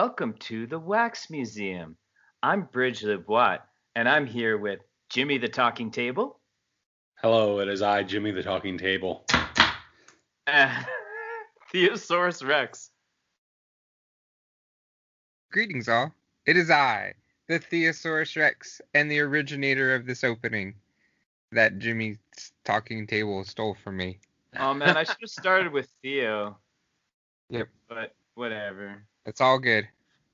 Welcome to the Wax Museum. I'm Bridge LeBois, and I'm here with Jimmy the Talking Table. Hello, it is I, Jimmy the Talking Table. and Theosaurus Rex. Greetings, all. It is I, the Theosaurus Rex, and the originator of this opening that Jimmy's talking table stole from me. Oh man, I should have started with Theo. Yep. But whatever. It's all good.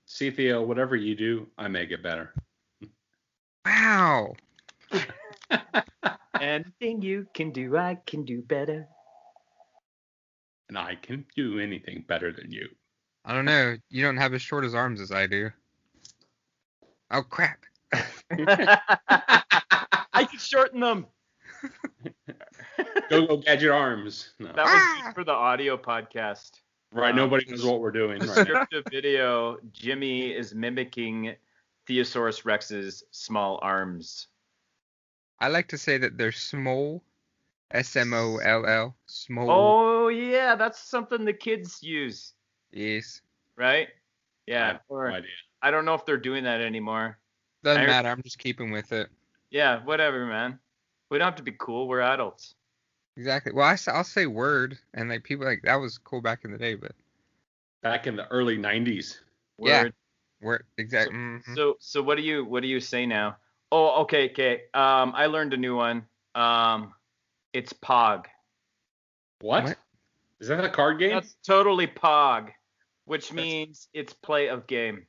See, Theo, whatever you do, I make it better. Wow. Anything you can do, I can do better. And I can do anything better than you. I don't know. You don't have as short as arms as I do. Oh crap. I can shorten them. Go go gadget arms. No. That was Ah! for the audio podcast. Right, um, nobody knows what we're doing. Right. Descriptive video. Jimmy is mimicking Theosaurus Rex's small arms. I like to say that they're small. S M O L L. Small. Oh yeah, that's something the kids use, Yes. right? I Yeah. have Or no idea. I don't know if they're doing that anymore. Doesn't I- matter. I'm just keeping with it. Yeah, whatever, man. We don't have to be cool. We're adults. Exactly. Well, I, will say word, and like people like that was cool back in the day, but Back in the early 90s. Yeah. Word. word exactly. mhm. So so what do you what do you say now? Oh, okay, okay. Um, I learned a new one. Um, it's Pog. What? What? Is that a card game? That's totally Pog, which That's- means it's play of game.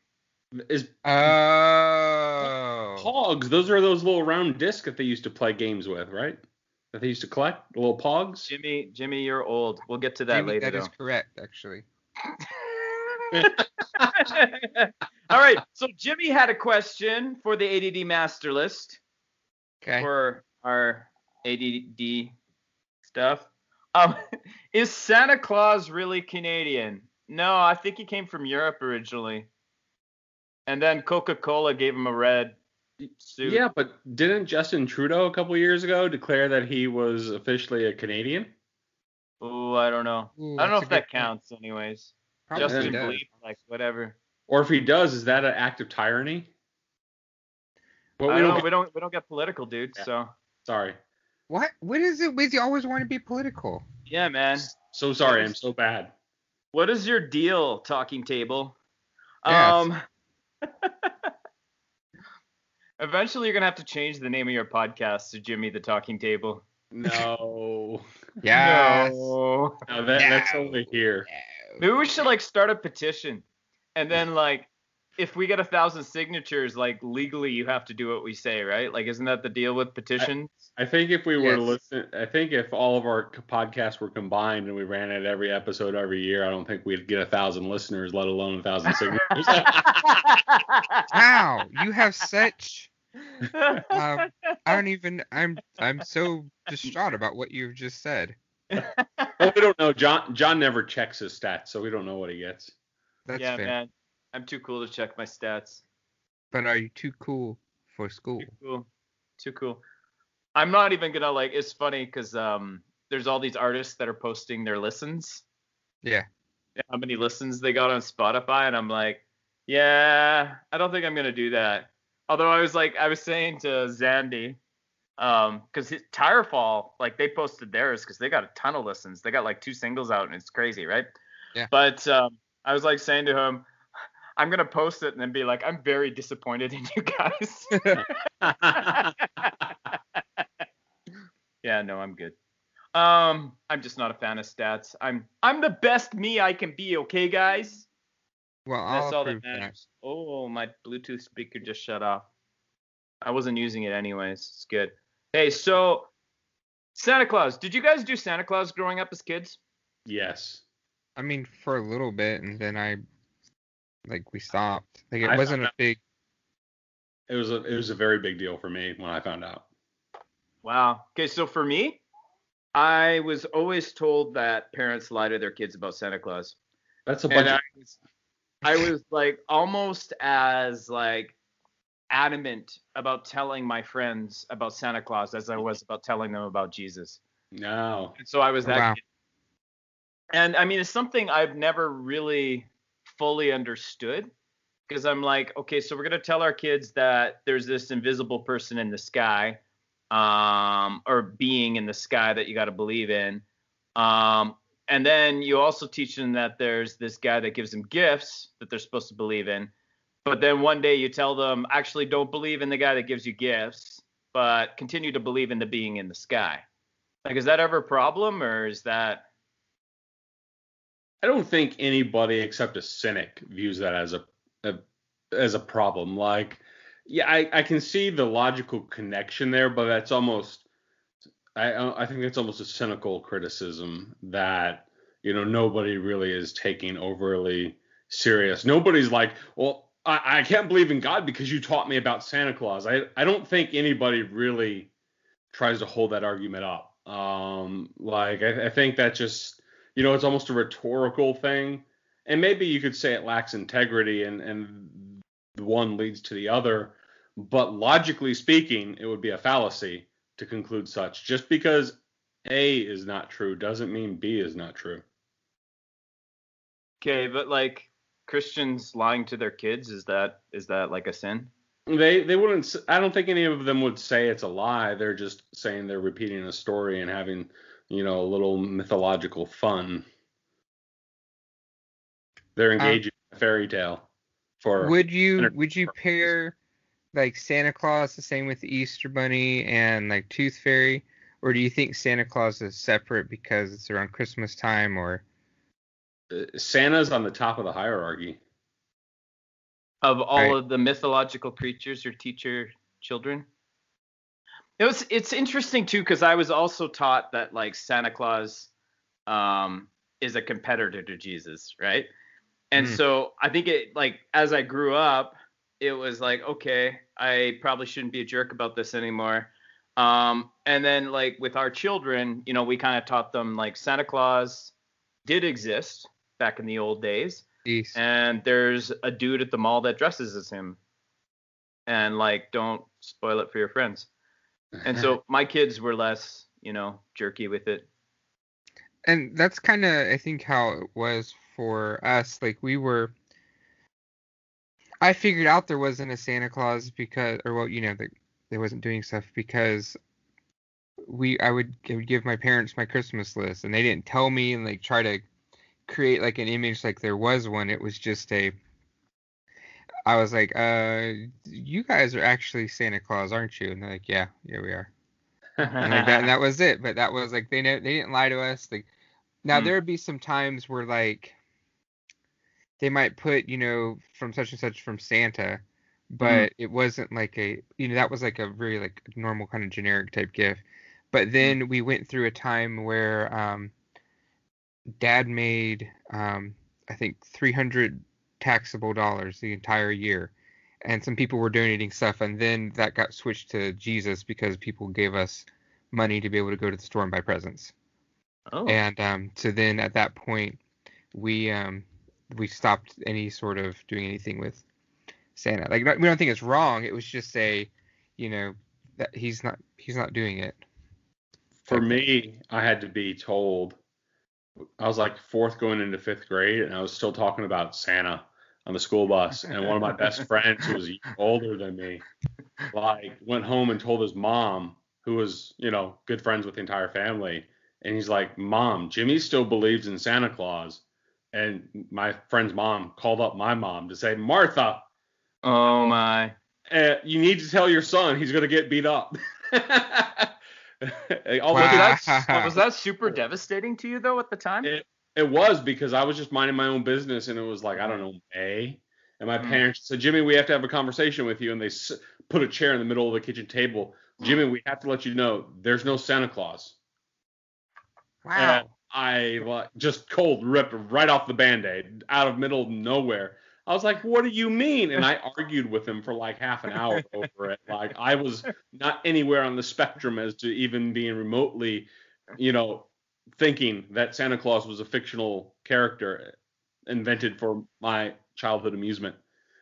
Is Oh. Pogs? Those are those little round discs that they used to play games with, right? That they used to collect, the little Pogs. Jimmy, Jimmy, you're old. We'll get to that Jimmy, later. that is though. correct, actually. All right. So Jimmy had a question for the ADD master list Okay. for our ADD stuff. Um, is Santa Claus really Canadian? No, I think he came from Europe originally. And then Coca-Cola gave him a red suit. Yeah, but didn't Justin Trudeau a couple years ago declare that he was officially a Canadian? Oh, I don't know. Ooh, I don't know if a good that point. counts, anyways. Probably Justin does. Bleep, like whatever. Or if he does, is that an act of tyranny? Well, I we don't don't. know. We don't. We don't get political, dude. Yeah. So Sorry. What? What is it with you always want to be political? yeah, man. So sorry. I'm so bad. What is your deal, talking table? Yes. Um Eventually you're gonna have to change the name of your podcast to Jimmy the Talking Table. No. Yes. No. No, that, that's No. over here. Maybe we should like start a petition. And then like if we get a thousand signatures, like legally you have to do what we say, right? Like isn't that the deal with petitions? I think if we were to listen, I think if all of our podcasts were combined and we ran it every episode every year, I don't think we'd get a thousand listeners, let alone a thousand signatures. Wow, you have such. Um, I don't even. I'm. I'm so distraught about what you've just said. well, we don't know. John John never checks his stats, so we don't know what he gets. That's yeah, fair. man. I'm too cool to check my stats. But are you too cool for school? Too cool. Too cool. I'm not even gonna like. It's funny because um, there's all these artists that are posting their listens, Yeah. how many listens they got on Spotify, and I'm like, yeah, I don't think I'm gonna do that. Although I was like, I was saying to Zandy, um, because Tirefall, like they posted theirs because they got a ton of listens. They got like two singles out, and it's crazy, right? Yeah. But um, I was like saying to him, I'm gonna post it and then be like, I'm very disappointed in you guys. Yeah, no, I'm good. Um, I'm just not a fan of stats. I'm I'm the best me I can be, okay, guys? Well, I'll That's all that approve that. Oh, my Bluetooth speaker just shut off. I wasn't using it anyways. It's good. Hey, so Santa Claus. Did you guys do Santa Claus growing up as kids? yes. I mean, for a little bit, and then I, like, we stopped. Like, it I wasn't found a big. It was a it was a very big deal for me when I found out. Wow. Okay, so for me, I was always told that parents lie to their kids about Santa Claus. That's a and bunch I was, I was like almost as like adamant about telling my friends about Santa Claus as I was about telling them about Jesus. no. And so I was that wow. kid. And I mean, it's something I've never really fully understood because I'm like, okay, so we're gonna tell our kids that there's this invisible person in the sky, um, or being in the sky that you got to believe in, um, and then you also teach them that there's this guy that gives them gifts that they're supposed to believe in, but then one day you tell them actually don't believe in the guy that gives you gifts, but continue to believe in the being in the sky. Like, is that ever a problem, or is that I don't think anybody except a cynic views that as a, a as a problem. Like, yeah, I, I can see the logical connection there, but that's almost I I think that's almost a cynical criticism that you know nobody really is taking overly serious. Nobody's like, well, I, I can't believe in God because you taught me about Santa Claus. I I don't think anybody really tries to hold that argument up. Um, like I, I think that just you know, it's almost a rhetorical thing. And maybe you could say it lacks integrity and, and one leads to the other. But logically speaking, it would be a fallacy to conclude such. Just because A is not true doesn't mean B is not true. okay? But like Christians lying to their kids, is that is that like a sin? They they wouldn't. I don't think any of them would say it's a lie. They're just saying they're repeating a story and having you know a little mythological fun. They're uh, engaging in a fairy tale. For Would you entertainment would you pair like Santa Claus the same with the Easter Bunny and like Tooth Fairy, or do you think Santa Claus is separate because it's around Christmas time? Or uh, Santa's on the top of the hierarchy. Of all Right. of the mythological creatures your teacher children? It was it's interesting too because I was also taught that like Santa Claus um is a competitor to Jesus, right? And Hmm. so I think it like as I grew up, it was like, okay, I probably shouldn't be a jerk about this anymore. Um, and then like with our children, you know, we kind of taught them like Santa Claus did exist back in the old days East? and there's a dude at the mall that dresses as him and like don't spoil it for your friends and so my kids were less you know jerky with it and that's kind of I think how it was for us. Like we were, I figured out there wasn't a Santa Claus because, or well, you know, that they wasn't doing stuff because we I would, I would give my parents my Christmas list and they didn't tell me and like try to create like an image like there was one. It was just a. I was like, uh, you guys are actually Santa Claus, aren't you? And they're like, yeah, yeah, we are and like that, and that was it. But that was like they know they didn't lie to us. Like now Hmm. there would be some times where like they might put you know from such and such from Santa, but it wasn't like a you know that was like a very like normal kind of generic type gift. But then we went through a time where um, Dad made um, I think 300 taxable dollars the entire year and some people were donating stuff and then that got switched to jesus because people gave us money to be able to go to the store and buy presents. Oh. And um, so then at that point we um, we stopped any sort of doing anything with santa like we don't think it's wrong it was just a you know that he's not he's not doing it For me, I had to be told. I was like fourth going into fifth grade, and I was still talking about Santa on the school bus. And one of my best friends, who was older than me, like went home and told his mom, who was you know good friends with the entire family, and he's like, "Mom, Jimmy still believes in Santa Claus." And my friend's mom called up my mom to say, "Martha, oh my uh, you need to tell your son he's gonna get beat up." Although Wow. that's But was that super devastating to you though at the time It, it was because I was just minding my own business, and it was like I don't know May, and my Mm. parents said, "Jimmy, we have to have a conversation with you," and they s- put a chair in the middle of the kitchen table. Jimmy, we have to let you know there's no Santa Claus. wow And I like just cold ripped right off the band-aid out of middle of nowhere. I was like, "What do you mean?" And I argued with him for like half an hour over it. Like I was not anywhere on the spectrum as to even being remotely, you know, thinking that Santa Claus was a fictional character invented for my childhood amusement.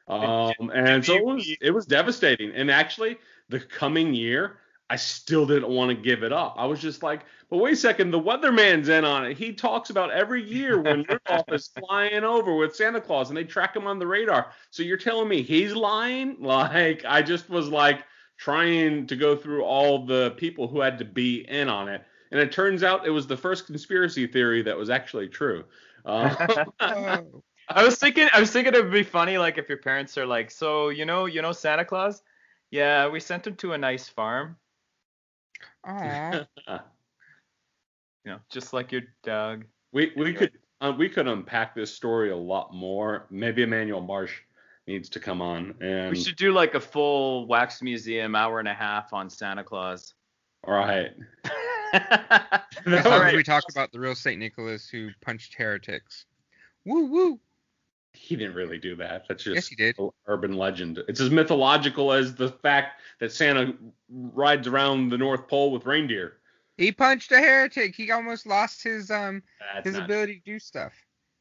Um, and so it was it was devastating. And actually, the coming year, I still didn't want to give it up. I was just like, but wait a second, the weatherman's in on it. He talks about every year when Rudolph is flying over with Santa Claus and they track him on the radar. So you're telling me he's lying? Like, I just was like trying to go through all the people who had to be in on it. And it turns out it was the first conspiracy theory that was actually true. Uh, I was thinking I was thinking it would be funny like if your parents are like, so you know, you know Santa Claus? Yeah, we sent him to a nice farm. Aw. You know, just like your dog. we we Anyway. could uh, we could unpack this story a lot more. Maybe Emmanuel Marsh needs to come on and We should do like a full wax museum hour and a half on Santa Claus. all right. As All long as we talk about the real Saint Nicholas who punched heretics. Woo woo. He didn't really do that. That's just Yes, he did. urban legend. It's as mythological as the fact that Santa rides around the North Pole with reindeer. He punched a heretic. He almost lost his um That's his not- ability to do stuff.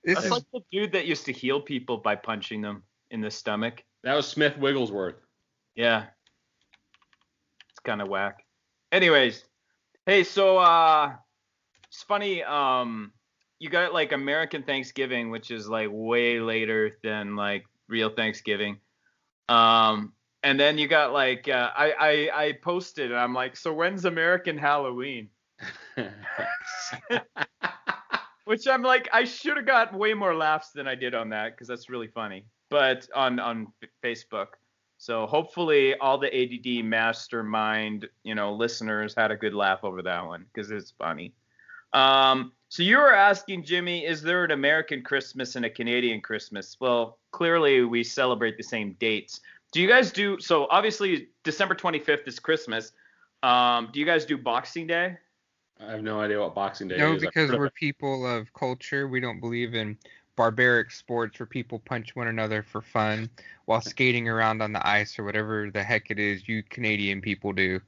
This That's is like the dude that used to heal people by punching them in the stomach. that was Smith Wigglesworth. Yeah. It's kind of whack. Anyways, hey, so uh it's funny um you got like American Thanksgiving, which is like way later than like real Thanksgiving. Um and then you got like uh, I, I I posted and I'm like, so when's American Halloween? Which I'm like, I should have got way more laughs than I did on that because that's really funny. But on on Facebook, so hopefully all the ADD mastermind, you know, listeners had a good laugh over that one because it's funny. Um, so you were asking Jimmy, is there an American Christmas and a Canadian Christmas? Well, clearly we celebrate the same dates. Do you guys do so? Obviously, December 25th is Christmas. Um, do you guys do Boxing Day? I have no idea what Boxing Day no is. I've because we're people of culture. We don't believe in barbaric sports where people punch one another for fun while skating around on the ice or whatever the heck it is you Canadian people do.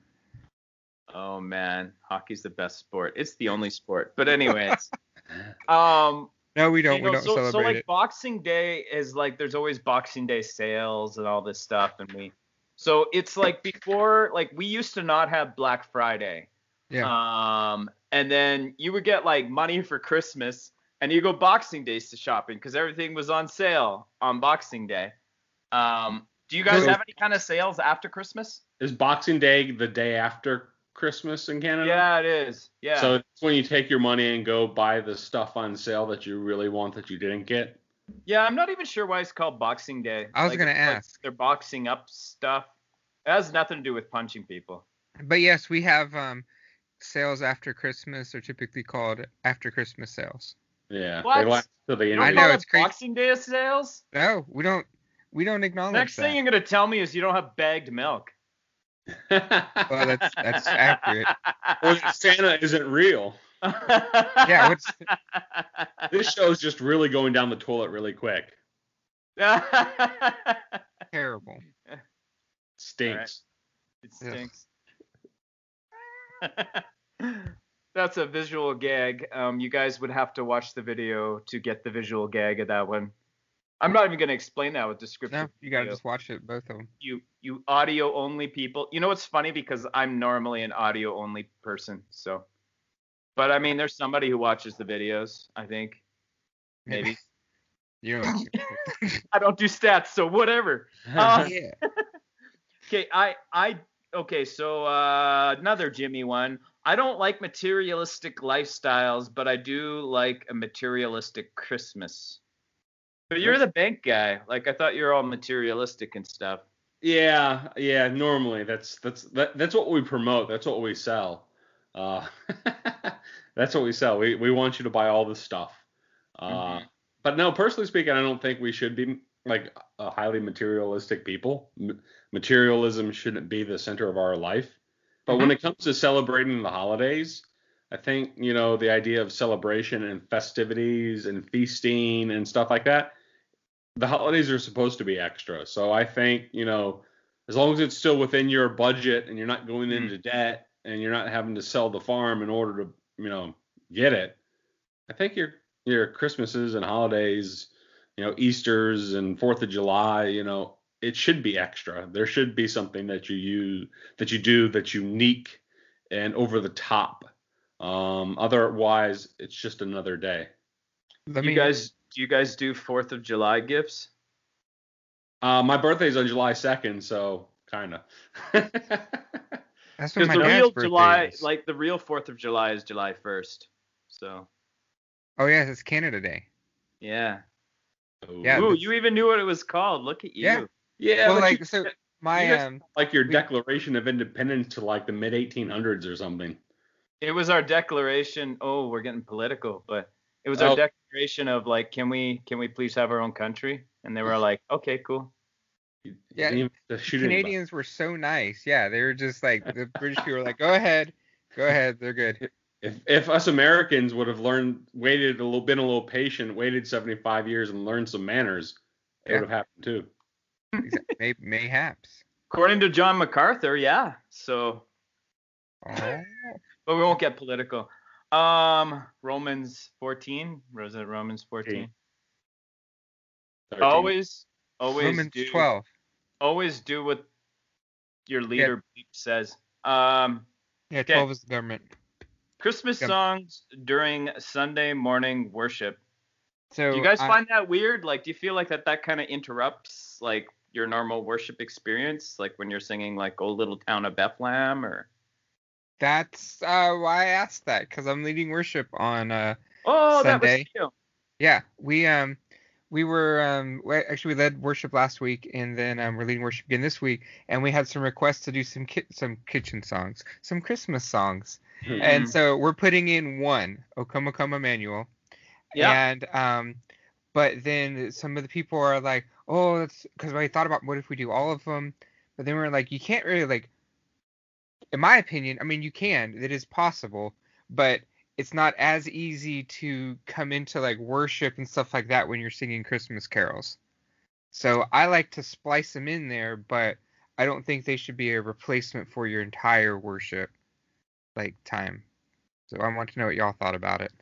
Oh man, hockey's the best sport. It's the only sport. But anyways, um, No, we don't. you know, we don't so, celebrate so like it. Boxing Day is like there's always Boxing Day sales and all this stuff, and we so it's like before like we used to not have Black Friday. Yeah. Um, and then you would get like money for Christmas, and you go Boxing Days to shopping because everything was on sale on Boxing Day. Um, do you guys So- have any kind of sales after Christmas? Is Boxing Day the day after Christmas in Canada? Yeah, it is. Yeah. So it's when you take your money and go buy the stuff on sale that you really want that you didn't get. Yeah, I'm not even sure why it's called Boxing Day. I was Like, gonna it's like ask. they're boxing up stuff. It has nothing to do with punching people. But yes, we have um sales after Christmas are typically called after Christmas sales. Yeah. What? They last the You end. don't I know, it's crazy. Boxing Day sales? No, we don't we don't acknowledge that. Next that. thing you're gonna tell me is you don't have bagged milk. The Well, that's that's accurate. or that Santa isn't real. Yeah, what's This show's just really going down the toilet really quick. terrible. Stinks. It Yeah. stinks. That's a visual gag. Um, you guys would have to watch the video to get the visual gag of that one. I'm not even gonna explain that with descriptive. No, you gotta just watch it, both of them. you you audio only people. You know what's funny because I'm normally an audio only person. So, but I mean, there's somebody who watches the videos. I think maybe You. I don't do stats, so whatever. Uh, yeah. Okay, I I okay, so uh another Jimmy one. I don't like materialistic lifestyles, but I do like a materialistic Christmas. But you're the bank guy. Like I thought you were all materialistic and stuff. Yeah, yeah. Normally, that's that's that, that's what we promote. That's what we sell. Uh, that's what we sell. We we want you to buy all this stuff. Uh, Mhm. But no, personally speaking, I don't think we should be like a highly materialistic people. M- materialism shouldn't be the center of our life. But when it comes to celebrating the holidays, I think you know the idea of celebration and festivities and feasting and stuff like that. The holidays are supposed to be extra. So I think you know as long as it's still within your budget and you're not going Mhm. into debt and you're not having to sell the farm in order to you know get it, I think your your Christmases and holidays, you know Easter's and Fourth of July, you know it should be extra. There should be something that you use that you do that's unique and over the top. Um, otherwise, it's just another day. Let you me guys, do you guys do Fourth of July gifts? Uh, my birthday's on July 2nd, so kind of. That's when Because the dad's real July, is. like the real Fourth of July, is July first. So oh yeah, it's Canada Day. yeah. Yeah, Ooh, that's- you even knew what it was called. Look at you. Yeah. yeah, well, like you- so my you guys- um like your we- Declaration of Independence to like the mid 1800s or something. It was our declaration. Oh, we're getting political, but it was our Oh. declaration of like, can we can we please have our own country? And they were like, okay, cool. You- you Yeah, didn't even have to shoot anybody. Canadians were so nice. Yeah, they were just like the British people were like, go ahead, go ahead, they're good. If if us Americans would have learned, waited a little, been a little patient, waited 75 years and learned some manners, it Yeah. would have happened too. May, mayhaps. According to John MacArthur, yeah. So, Oh, but we won't get political. Um, Romans 14. Was it Romans 14? 13. Always, always Romans do. 12. Always do what your leader says. Um, Yeah, Okay. 12 is the government. Christmas Yep. songs during Sunday morning worship. So do you guys I- find that weird? Like, do you feel like that that kind of interrupts like your normal worship experience, like when you're singing like "O Little Town of Bethlehem" or that's uh, why I asked that because I'm leading worship on uh "Oh, that was Sunday. you"? yeah we um we were um we- actually we led worship last week and then um, we're leading worship again this week and we had some requests to do some ki- some kitchen songs some Christmas songs Hmm. and so we're putting in one O Come O Come Emmanuel Yeah. and um but then some of the people are like oh that's because I thought about what if we do all of them but then we're like you can't really like in my opinion I mean you can it is possible but it's not as easy to come into like worship and stuff like that when you're singing Christmas carols so I like to splice them in there but I don't think they should be a replacement for your entire worship like time so I want to know what y'all thought about it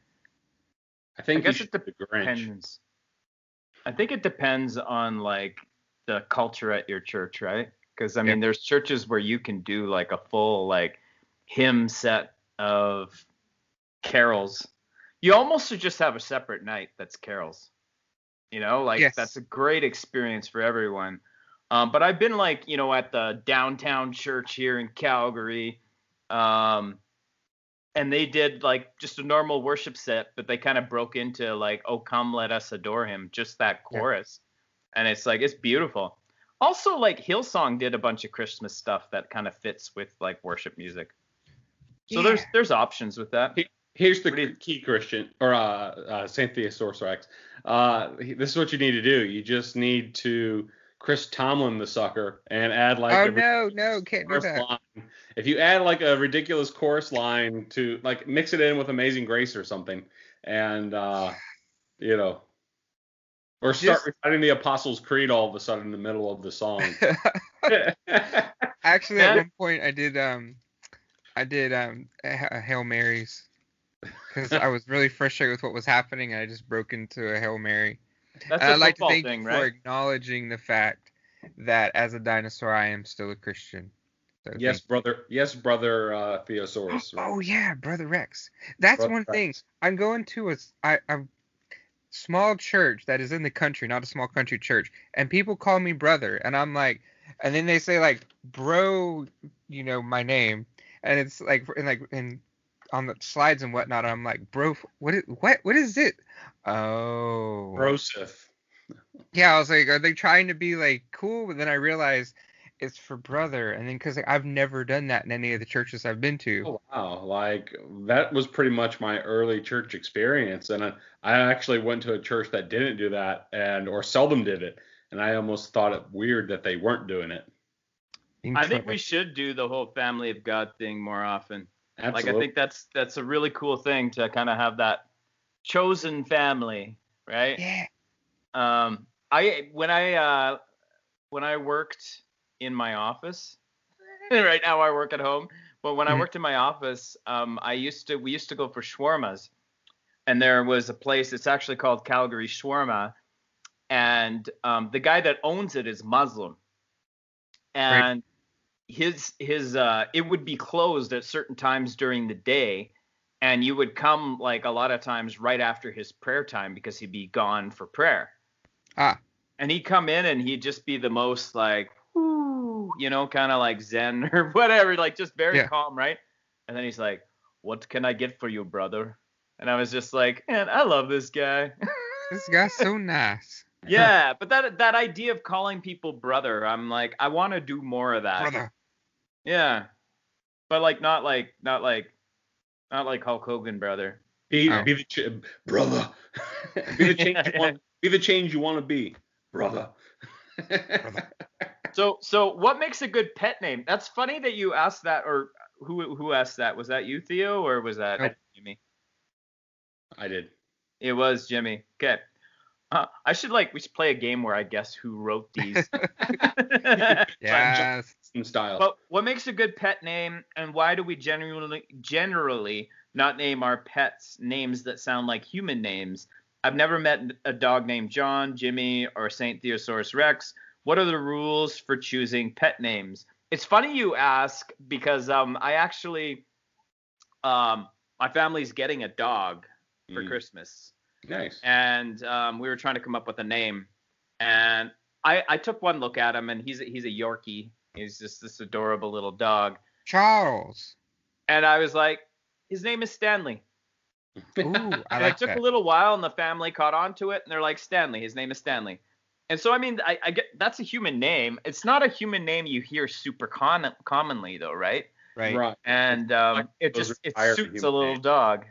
I think I guess it should be the Grinch. Depends. I think it depends on like the culture at your church, right? Because I mean, there's churches where you can do like a full like hymn set of carols. You almost should just have a separate night that's carols. You know, like Yes. that's a great experience for everyone. Um, but I've been like, you know, at the downtown church here in Calgary. Um, and they did like just a normal worship set, but they kind of broke into like, "Oh come, let us adore Him," just that Yeah. chorus, and it's like it's beautiful. Also, like Hillsong did a bunch of Christmas stuff that kind of fits with like worship music. So there's Yeah. there's options with that. Here's the you- key, Christian, or uh, uh, Cynthia Sorcerex. Uh, this is what you need to do. You just need to Chris Tomlin the sucker and add like oh a no, no, can't do that. line. If you add like a ridiculous chorus line to like mix it in with Amazing Grace or something, and uh, you know, or start Just- reciting the Apostles' Creed all of a sudden in the middle of the song. Actually, at one point I did um, I did um a, a hail marys because I was really frustrated with what was happening and I just broke into a hail mary. That's And a I'd like to thank thing, you for acknowledging the fact that as a dinosaur I am still a Christian. So yes, thank brother. Yes, brother. Uh, Theosaurus. Oh yeah, brother Rex. That's Brother one thing. Rex. I'm going to a, s- I, a small church that is in the country, not a small country church, and people call me brother, and I'm like, and then they say like, bro, you know my name, and it's like, and like, and on the slides and whatnot, I'm like, bro, what is what what is it? Oh, Broseph. yeah, I was like, are they trying to be like cool? But then I realized it's for brother, and then because like, I've never done that in any of the churches I've been to. Oh wow! Like that was pretty much my early church experience, and I, I actually went to a church that didn't do that, and or seldom did it, and I almost thought it weird that they weren't doing it. I think we should do the whole family of God thing more often. Absolutely. Like I think that's that's a really cool thing to kind of have that chosen family, right? Yeah. Um, I when I uh, when I worked in my office, right now I work at home. But when I Mhm. worked in my office, um, I used to we used to go for shawarmas, and there was a place. It's actually called Calgary Shawarma, and um, the guy that owns it is Muslim. and his his uh it would be closed at certain times during the day and you would come like a lot of times right after his prayer time because he'd be gone for prayer Ah. and he'd come in and he'd just be the most like you know kind of like zen or whatever like just very Yeah. calm right and then he's like what can i get for you brother and i was just like man i love this guy This guy's so nice. yeah but that that idea of calling people brother i'm like i want to do more of that Brother. yeah, but like not like not like not like Hulk Hogan, brother. Be, Oh. be the ch- brother. be the change you want. Be the change you want to be, brother. So so what makes a good pet name? That's funny that you asked that, or who who asked that? Was that you, Theo, or was that. Jimmy? I did. It was Jimmy. Okay. Uh, I should like we should play a game where I guess who wrote these. Yes. Style. But what makes a good pet name, and why do we generally generally not name our pets names that sound like human names? I've never met a dog named John, Jimmy, or Saint Theosaurus Rex. What are the rules for choosing pet names? It's funny you ask because um I actually um my family's getting a dog for Mm, Christmas Nice. and um, we were trying to come up with a name. And I, I took one look at him, and he's a, he's a Yorkie. He's just this adorable little dog. Charles. And I was like, his name is Stanley. Ooh, I and like it took that. a little while, and the family caught on to it, and they're like, Stanley. His name is Stanley. And so I mean, I, I get that's a human name. It's not a human name you hear super con- commonly though, right? Right. Right. and um, it just it suits a little names. dog.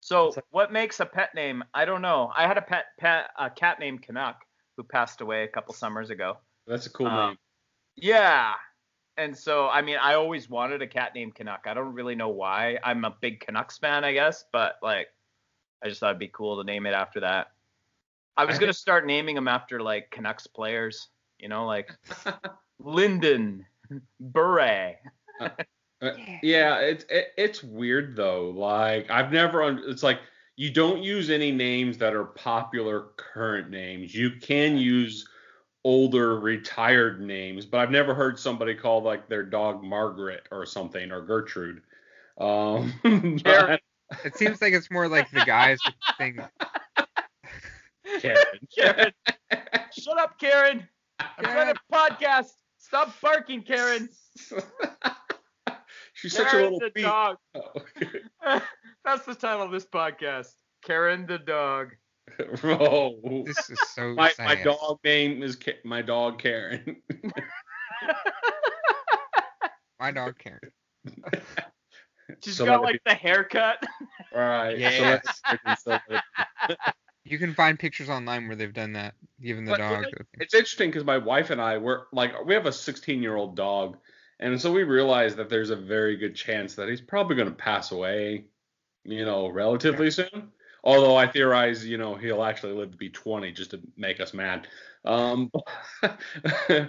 So like- what makes a pet name? I don't know. I had a pet pet a cat named Canuck who passed away a couple summers ago. That's a cool Um, name. Yeah. And so I mean I always wanted a cat named Canuck. I don't really know why. I'm a big Canucks fan, I guess, but like I just thought it'd be cool to name it after that. I was I gonna start naming them after like Canucks players, you know, like Linden, Bure. Uh, yeah, it's it, it's weird though. Like I've never. Un- it's like you don't use any names that are popular current names. You can use older retired names, but I've never heard somebody call like their dog Margaret or something or Gertrude. Um, Karen. It seems like it's more like the guys thing. Karen. Karen. Shut up, Karen. I'm trying to podcast. Stop barking, Karen. She's such a little the beat. dog. Oh. That's the title of this podcast. Karen the dog. oh. This is so My, sad. my dog name is Ka- my dog Karen. My dog Karen. She's So got let like the haircut. All right. Yes. So let's, so let's- You can find pictures online where they've done that, given the But- dog. thing. it's interesting because my wife and I were like we have a 16 year old dog, and so we realized that there's a very good chance that he's probably going to pass away, you know, relatively soon. Although I theorize, you know, he'll actually live to be 20 just to make us mad. Um, uh,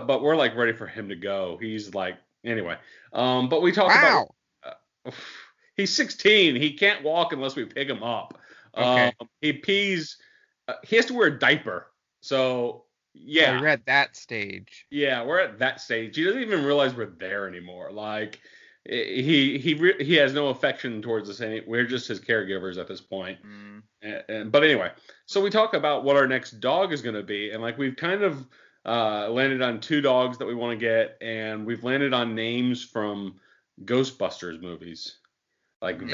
but we're like ready for him to go. He's like anyway. Um, but we talked about Wow. he's 16. He can't walk unless we pick him up. Okay. Um, he pees. Uh, he has to wear a diaper. So yeah, We're at that stage. yeah, we're at that stage. He doesn't even realize we're there anymore. Like he he re- he has no affection towards us. Any, we're just his caregivers at this point. Mm, And, and- but anyway, so we talk about what our next dog is going to be, and like we've kind of uh, landed on two dogs that we want to get, and we've landed on names from Ghostbusters movies, like Hmm.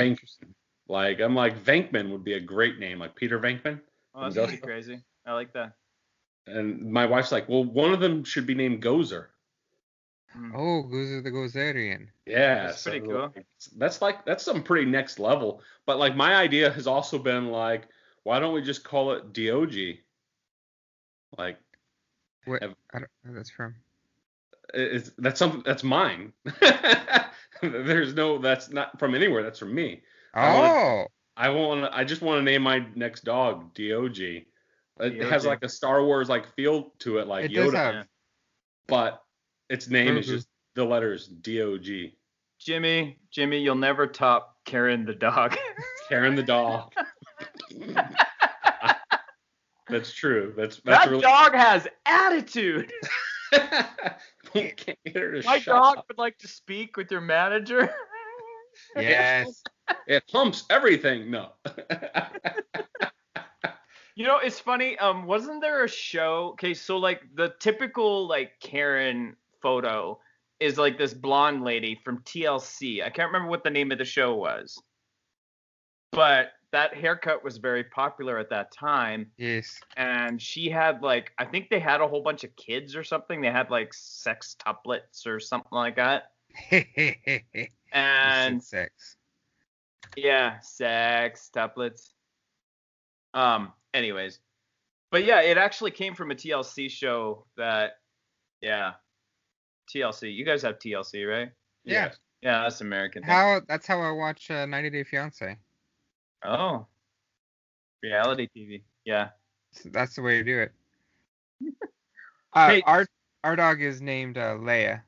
Venkman. Like I'm like Venkman would be a great name, like Peter Venkman. oh, that's pretty crazy. I like that. And my wife's like, well, one of them should be named Gozer. Mm. Oh, Gozer the Gozerian. Yeah, That's pretty cool. like, That's like that's some pretty next level. But like my idea has also been like, why don't we just call it Dog? Like What? Have- I don't know where that's from. it's that's something that's mine. There's no that's not from anywhere. That's from me. Oh, I want I just want to name my next dog Dog. It has like a Star Wars like feel to it, like it Yoda, have. but its name is Mhm. just the letters Dog. Jimmy, Jimmy, you'll never top Karen the dog. Karen the dog. that's true. That's that's that really dog has attitude. Can't get her to My dog up. would like to speak with your manager. Yes. It humps everything. No. You know, it's funny. Um, wasn't there a show? Okay, so like the typical like Karen photo is like this blonde lady from TLC. I can't remember what the name of the show was, but that haircut was very popular at that time. Yes. And she had like, I think they had a whole bunch of kids or something. They had like sex tuplets or something like that. and And sex. Yeah, sex, tuplets. Um, anyways. But yeah, it actually came from a TLC show that yeah. TLC. You guys have TLC, right? Yeah. Yeah, that's American. thing. How that's how I watch uh, 90 Day Fiance. Oh. Reality TV. Yeah. That's the way to do it. Uh, Hey- our our dog is named uh, Leia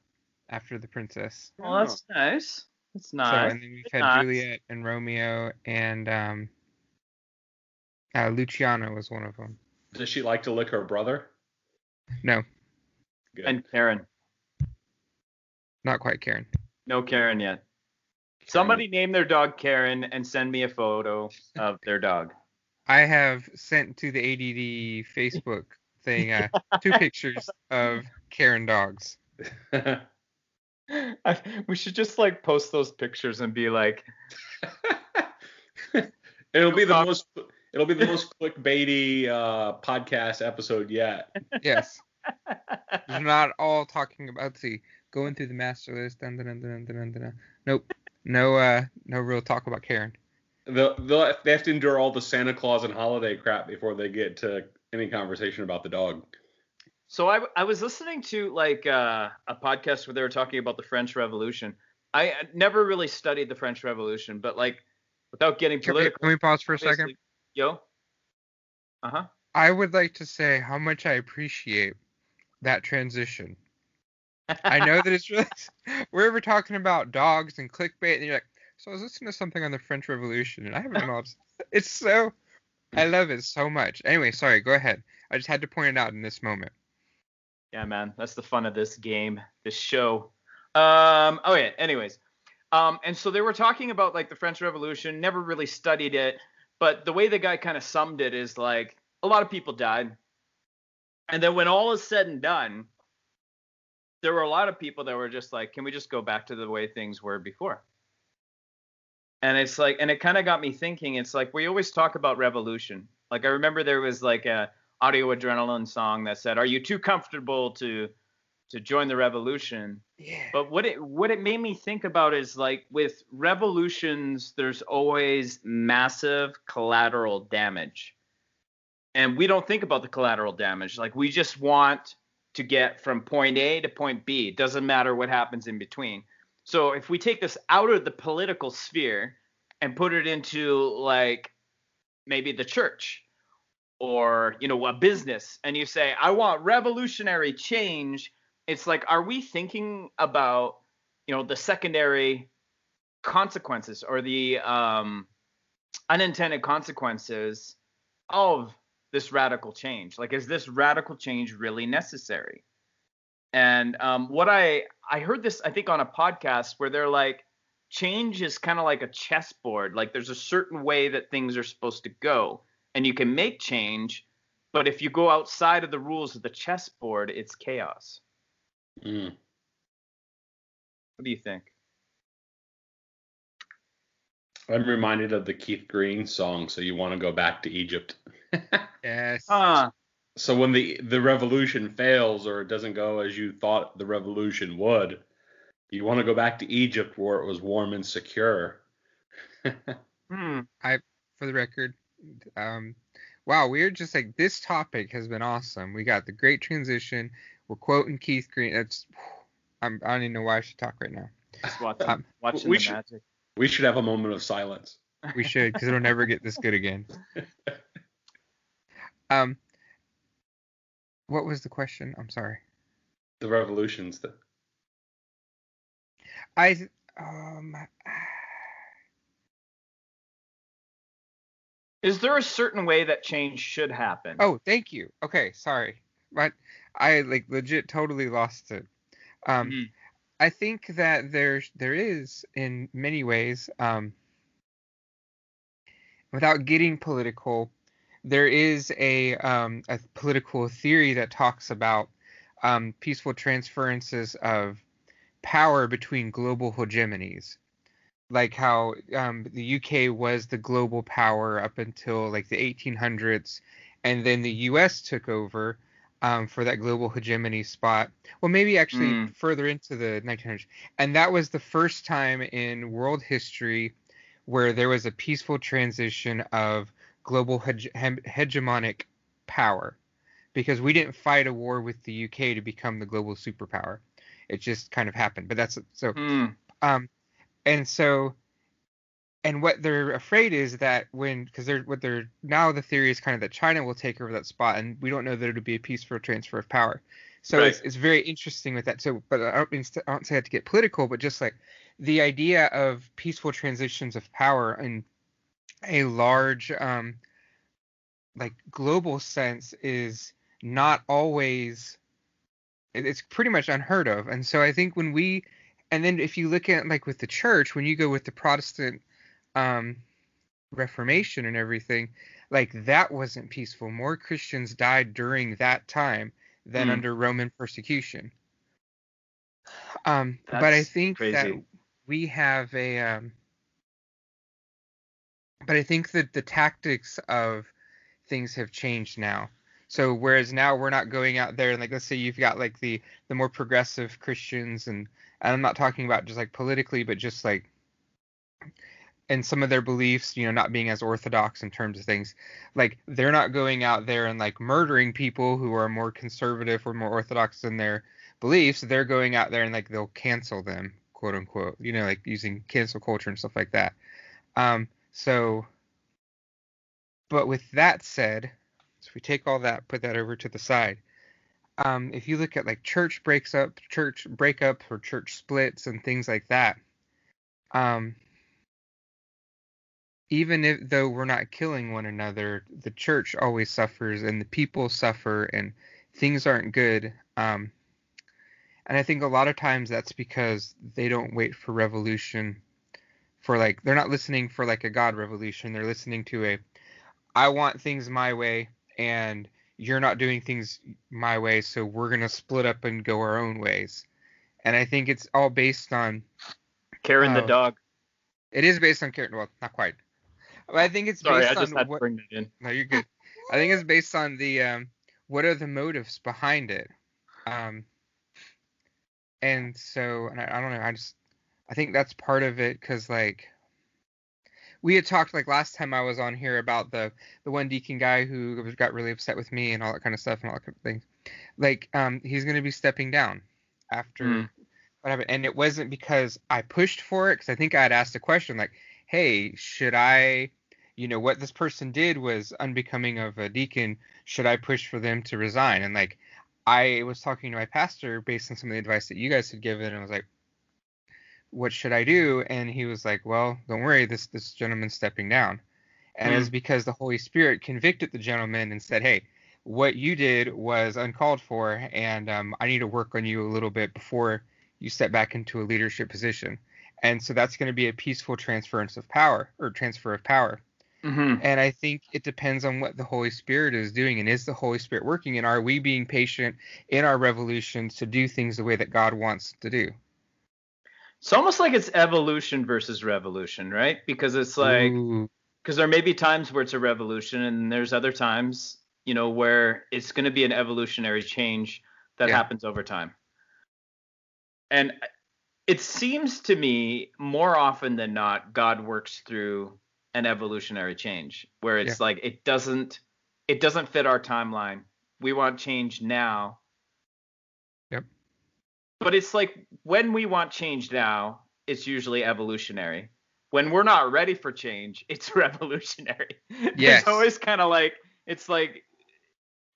after the princess. Well, that's nice. That's So nice. and then we've had Nice. Juliet and Romeo and um uh, Luciano was one of them. Does she like to lick her brother? No, Good. and Karen. not quite Karen. No Karen yet. Somebody name their dog Karen and send me a photo of their dog. I have sent to the ADD Facebook thing uh, two pictures of Karen dogs. I, we should just like post those pictures and be like, it'll be the most. It'll be the most clickbaity uh, podcast episode yet. Yes, they're not all talking about. Let's see, going through the master list. Dun, dun, dun, dun, dun, dun, dun. Nope, no, uh, no real talk about Karen. They'll, they'll, they have to endure all the Santa Claus and holiday crap before they get to any conversation about the dog. So I, I was listening to like uh, a podcast where they were talking about the French Revolution. I never really studied the French Revolution, but like without getting Can we, political. can we pause for a second? Yo. Uh huh. I would like to say how much I appreciate that transition. I know that it's really we're ever talking about dogs and clickbait, and you're like, so I was listening to something on the French Revolution, and I haven't knowledge. It's so I love it so much. Anyway, sorry, go ahead. I just had to point it out in this moment. Yeah, man, that's the fun of this game, this show. Um, oh yeah. Anyways, um, and so they were talking about like the French Revolution. Never really studied it, but the way the guy kind of summed it is like a lot of people died, and then when all is said and done, there were a lot of people that were just like, can we just go back to the way things were before? And it's like, and it kind of got me thinking. It's like we always talk about revolution. Like I remember there was like a audio adrenaline song that said, "Are you too comfortable to to join the revolution?" Yeah. But what it what it made me think about is like with revolutions, there's always massive collateral damage, and we don't think about the collateral damage. Like we just want to get from point A to point B. It doesn't matter what happens in between. So if we take this out of the political sphere and put it into like maybe the church or you know a business and you say i want revolutionary change it's like are we thinking about you know the secondary consequences or the um, unintended consequences of this radical change? Like is this radical change really necessary? And um, what i i heard this i think on a podcast where they're like change is kind of like a chessboard. Like there's a certain way that things are supposed to go and you can make change but if you go outside of the rules of the chessboard it's chaos Mm. what do you think I'm reminded of the Keith Green song, "So You Want to Go Back to Egypt." Yes. ah so when the the revolution fails or it doesn't go as you thought the revolution would, you want to go back to Egypt where it was warm and secure. hmm. I, For the record, um, wow, we're just like this topic has been awesome. We got the great transition. We're quoting Keith Green. That's I'm, I don't even know why I should talk right now. just watching, Um, watching we the should- magic We should have a moment of silence. We should, because it'll never get this good again. Um, what was the question? I'm sorry. The revolutions. The, I um. Is there a certain way that change should happen Oh, thank you. Okay, sorry. But I like legit totally lost it. Um, Mhm. I think that there's there is in many ways, um, without getting political, there is a um, a political theory that talks about um, peaceful transferences of power between global hegemonies, like how um, the UK was the global power up until like the 1800s, and then the US took over um, for that global hegemony spot. Well, maybe actually Mm. further into the 1900s, and that was the first time in world history where there was a peaceful transition of global hege- hegemonic power because we didn't fight a war with the UK to become the global superpower. It just kind of happened. But that's so Hmm. um and so and what they're afraid is that when because they're what they're now the theory is kind of that China will take over that spot and we don't know that it'll be a peaceful transfer of power. So Right. it's it's very interesting with that. So but I don't mean I don't say that to get political, but just like the idea of peaceful transitions of power in a large um like global sense is not always. It's pretty much unheard of and so i think when we and then if you look at like with the church when you go with the protestant um reformation and everything like that wasn't peaceful. More christians died during that time than Hmm. under roman persecution. Um but i think that we have a um but i think that the tactics of things have changed now. So whereas now we're not going out there and like let's say you've got like the the more progressive christians and, and i'm not talking about just like politically but just like and some of their beliefs you know not being as orthodox in terms of things like they're not going out there and like murdering people who are more conservative or more orthodox in their beliefs. They're going out there and like they'll cancel them quote unquote you know like using cancel culture and stuff like that. Um so but with that said so if we take all that put that over to the side um if you look at like church breaks up church breakup or church splits and things like that um even if though we're not killing one another the church always suffers and the people suffer and things aren't good um and I think a lot of times that's because they don't wait for revolution for like they're not listening for like a God revolution. They're listening to a I want things my way and you're not doing things my way, so we're gonna split up and go our own ways. And I think it's all based on Karen the Oh. dog. it is based on character well, not quite. But I think it's Sorry, based I just on had to what bring that in. no, you're good. I think it's based on the um, what are the motives behind it, um, and so and I, I don't know. I just I think that's part of it because like we had talked like last time I was on here about the the one deacon guy who got really upset with me and all that kind of stuff and all that kind of things. Like um, he's gonna be stepping down after Hmm. what happened, and it wasn't because I pushed for it because I think I had asked a question like, hey, should I you know what this person did was unbecoming of a deacon should i push for them to resign and like i was talking to my pastor based on some of the advice that you guys had given and i was like what should i do and he was like well don't worry this this gentleman's stepping down and it's because the holy spirit convicted the gentleman and said hey what you did was uncalled for and um, i need to work on you a little bit before you step back into a leadership position and so that's going to be a peaceful transference of power or transfer of power hmm and I think it depends on what the Holy Spirit is doing. And is the Holy Spirit working? And are we being patient in our revolutions to do things the way that God wants to do? It's almost like it's evolution versus revolution, right? Because it's like because there may be times where it's a revolution and there's other times, you know, where it's going to be an evolutionary change that Yeah. happens over time. And it seems to me more often than not God works through an evolutionary change where it's like it doesn't it doesn't fit our timeline. We want change now. Yep. But it's like when we want change now, it's usually evolutionary. When we're not ready for change, it's revolutionary. Yes. It's always kind of like it's like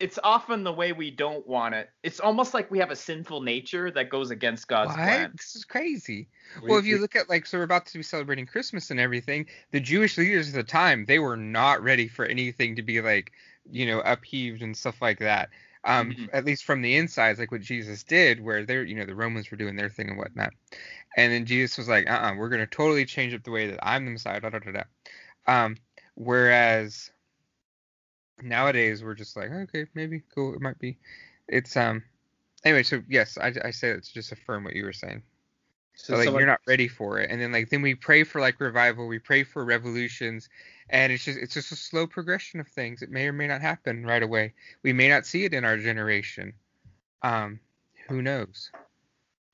it's often the way we don't want it. It's almost like we have a sinful nature that goes against God's what? plan. This is crazy. We- well, if you we- look at like, so we're about to be celebrating Christmas and everything. The Jewish leaders at the time, they were not ready for anything to be like, you know, upheaved and stuff like that. Um, Mhm. at least from the insides, like what Jesus did, where they're, you know, the Romans were doing their thing and whatnot. And then Jesus was like, uh-uh, we're gonna totally change up the way that I'm the Messiah. Da, da, da, da. Um, whereas nowadays we're just like, okay, maybe cool, it might be. It's um. Anyway, so yes, I, I say that to just affirm what you were saying. So, like somebody- you're not ready for it, and then like then we pray for like revival, we pray for revolutions, and it's just it's just a slow progression of things. It may or may not happen right away. We may not see it in our generation. Um, who knows?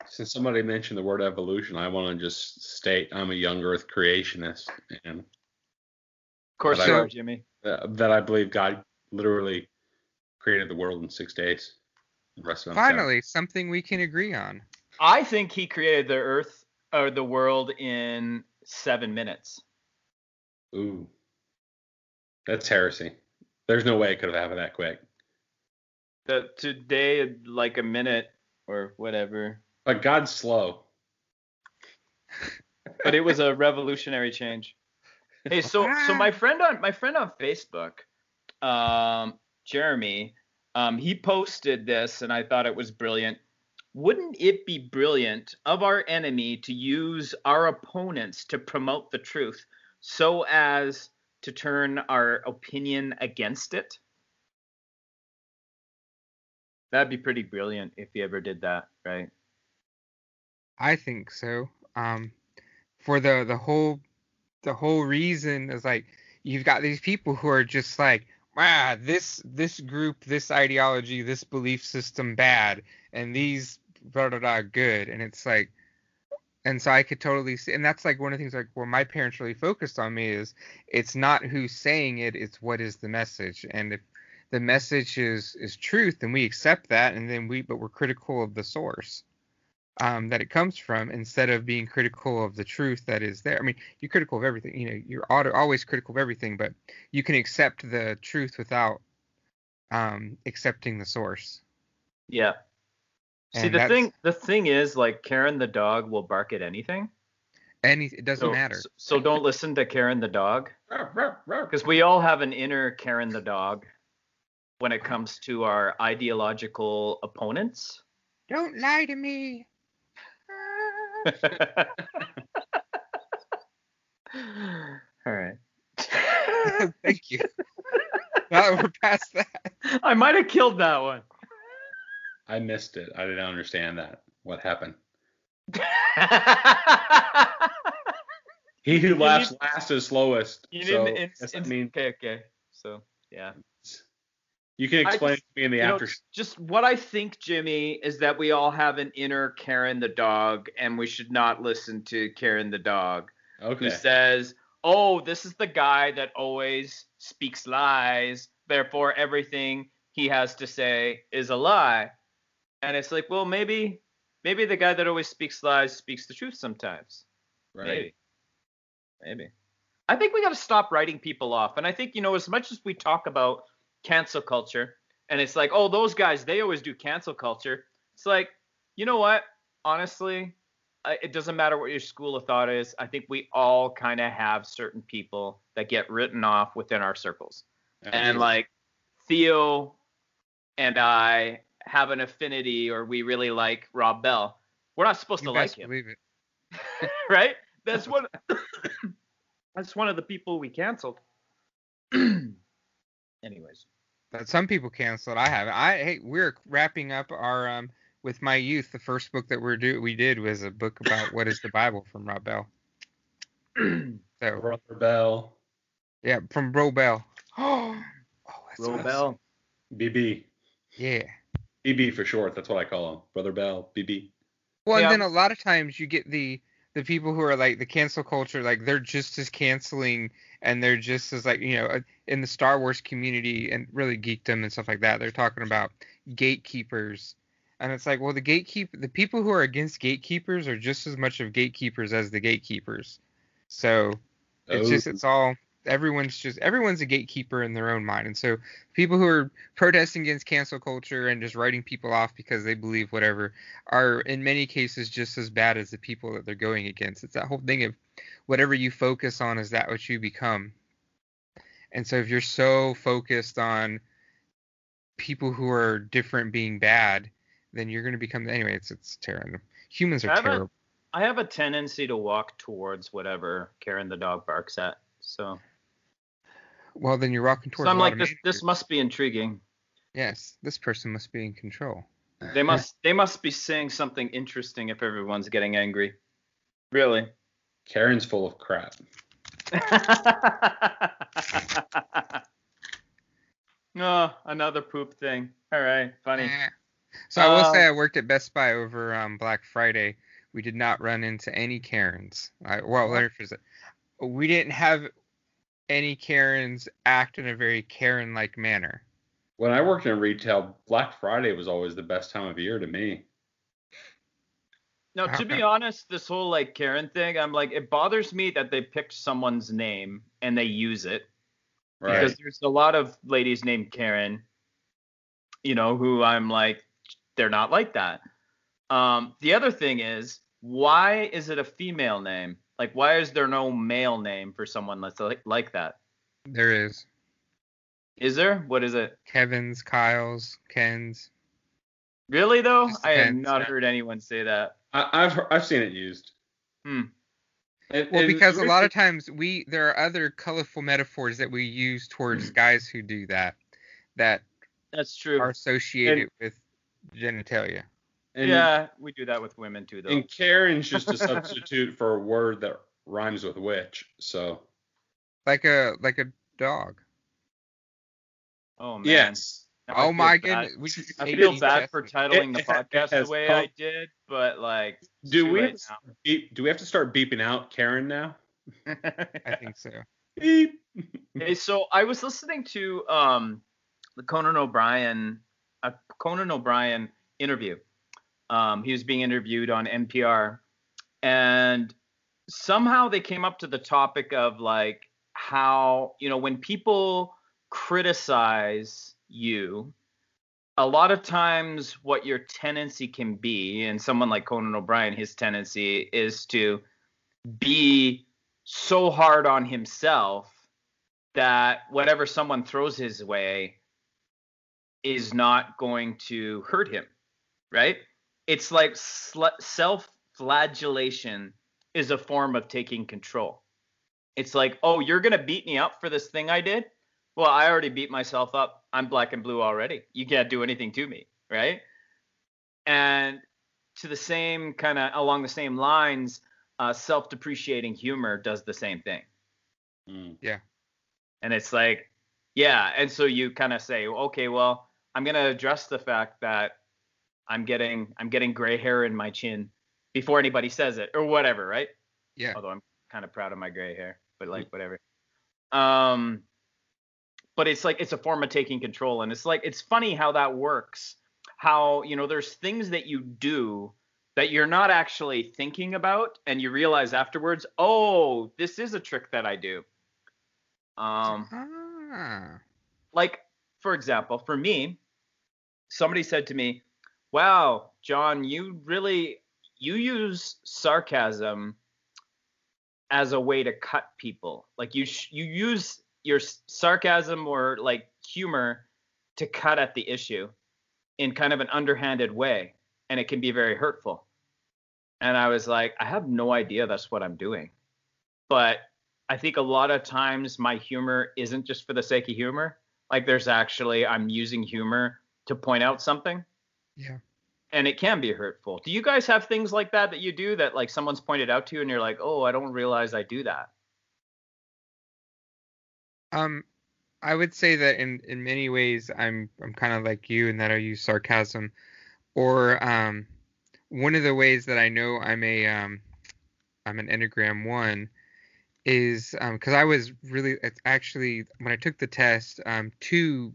Since somebody mentioned the word evolution, I want to just state I'm a young Earth creationist, and Of course But you I- Jimmy. uh, that I believe God literally created the world in six days. The rest of them seven. Finally, something we can agree on. I think he created the Earth or the world in seven minutes. Ooh, that's heresy. There's no way it could have happened that quick. The today like a minute or whatever. But God's slow. But it was a revolutionary change. Hey, so so my friend on my friend on Facebook, um, Jeremy, um, he posted this and I thought it was brilliant. Wouldn't it be brilliant of our enemy to use our opponents to promote the truth so as to turn our opinion against it? That'd be pretty brilliant if he ever did that, right? I think so. Um, for the the whole the whole reason is like you've got these people who are just like, wow, this this group, this ideology, this belief system bad, and these blah blah blah good, and it's like, and so I could totally see, and that's like one of the things like where my parents really focused on me is it's not who's saying it, it's what is the message, and if the message is is truth, then we accept that, and then we but we're critical of the source um, that it comes from instead of being critical of the truth that is there. I mean, you're critical of everything. You know, you're always critical of everything, but you can accept the truth without um, accepting the source. Yeah. See the that's- thing the thing is like Karen the dog will bark at anything. Any, it doesn't So, matter. so- so don't listen to Karen the dog because we all have an inner Karen the dog when it comes to our ideological opponents. Don't lie to me. all right. Thank you. now we're past that. I might have killed that one. I missed it. I didn't understand that. What happened? He who laughs need- last is slowest. you so didn't. It's, does that it's, mean okay. Okay. So yeah. you can explain just- it to me in the You know, after. just what I think, Jimmy, is that we all have an inner Karen the dog, and we should not listen to Karen the dog, okay. who says, "Oh, this is the guy that always speaks lies, therefore everything he has to say is a lie." And it's like, well, maybe, maybe the guy that always speaks lies speaks the truth sometimes. Right. Maybe. Maybe. I think we got to stop writing people off. And I think, you know, as much as we talk about cancel culture, and it's like, oh, those guys, they always do cancel culture. It's like, you know what? Honestly, it doesn't matter what your school of thought is. I think we all kind of have certain people that get written off within our circles. And like Theo and I have an affinity, or we really like Rob Bell. We're not supposed You to like best him believe it. right? That's one. that's one of the people we canceled. Anyways, But some people canceled. I haven't. I hey, we're wrapping up our um with my youth. The first book that we're do we did was a book about what is the Bible from Rob Bell. So Brother Bell, yeah, from Bro Bell. Oh, that's Roll awesome. Bell. BB, Yeah. BB for short. That's what I call him. Brother Bell, BB. Well, Yeah. and then a lot of times you get the the people who are like the cancel culture, like they're just as canceling and they're just as like you know uh, in the Star Wars community and really geekdom and stuff like that. They're talking about gatekeepers, and it's like, well, the gatekeep the people who are against gatekeepers are just as much of gatekeepers as the gatekeepers. So it's Oh. just it's all everyone's just everyone's a gatekeeper in their own mind and so people who are protesting against cancel culture and just writing people off because they believe whatever are in many cases just as bad as the people that they're going against it's that whole thing of whatever you focus on is that what you become and so if you're so focused on people who are different being bad, then you're gonna become anyway. It's it's terrible. Humans are I terrible. I have a tendency to walk towards whatever Karen the dog barks at. So, Well, then you're walking so towards. I'm like, this this must be intriguing. Yes, this person must be in control. They must they must be saying something interesting if everyone's getting angry. Really. Karen's full of crap. oh, another poop thing. All right, funny. So I will say Uh, I worked at Best Buy over um, Black Friday. We did not run into any Karens. I, well, let me phrase it. We didn't have any Karens act in a very Karen-like manner. When I worked in retail, Black Friday was always the best time of year to me. Now, to be honest, this whole like Karen thing, I'm like, it bothers me that they picked someone's name and they use it Right. because there's a lot of ladies named Karen, you know, who I'm like, they're not like that. Um, the other thing is, why is it a female name? Like, why is there no male name for someone that's like, like that? There is Is there? What is it? Kevin's, Kyle's, Ken's. Really though? I have not heard anyone say that. I, I've I've seen it used. Hmm. And- Well, and because a lot of times we there are other colorful metaphors that we use Hmm. towards guys who do that that That's true. are associated with genitalia. And, yeah, we do that with women too, though. and Karen's just a substitute for a word that rhymes with witch. So Like a like a dog. oh man. yes, Now oh my bad. goodness. I feel bad for titling the It- it podcast the way come- I did, but like, do we late beep, do we have to start beeping out Karen now? now. I think so. Beep. Hey, so I was listening to um the Conan O'Brien a Conan O'Brien interview. Um, he was being interviewed on NPR, and somehow they came up to the topic of like how you know when people criticize you a lot of times what your tendency can be and someone like conan o'brien his tendency is to be so hard on himself that whatever someone throws his way is not going to hurt him right it's like sl- self-flagellation is a form of taking control. It's like oh you're going to beat me up for this thing i did? Well i already beat myself up. I'm black and blue already. You can't do anything to me right? And to the same kind of along the same lines uh, self-depreciating humor does the same thing. Mm. and it's like yeah and so you kind of say okay well i'm going to address the fact that i'm getting i'm getting gray hair in my chin before anybody says it or whatever right? Yeah. although i'm kind of proud of my gray hair but like whatever. Um but it's like it's a form of taking control and it's like it's funny how that works. How you know there's things that you do that you're not actually thinking about and you realize afterwards oh this is a trick that i do. Um ah. like for example for me somebody said to me wow john you really you use sarcasm as a way to cut people. Like you sh- you use your sarcasm or like humor to cut at the issue in kind of an underhanded way and it can be very hurtful. And i was like i have no idea that's what i'm doing. But i think a lot of times my humor isn't just for the sake of humor. Like there's actually i'm using humor to point out something Yeah. and it can be hurtful. Do you guys have things like that that you do that like someone's pointed out to you and you're like oh i don't realize i do that Um, I would say that in in many ways I'm I'm kind of like you in that I use sarcasm, or um, one of the ways that I know I'm a um, I'm an Enneagram one is um because I was really it's actually when I took the test um two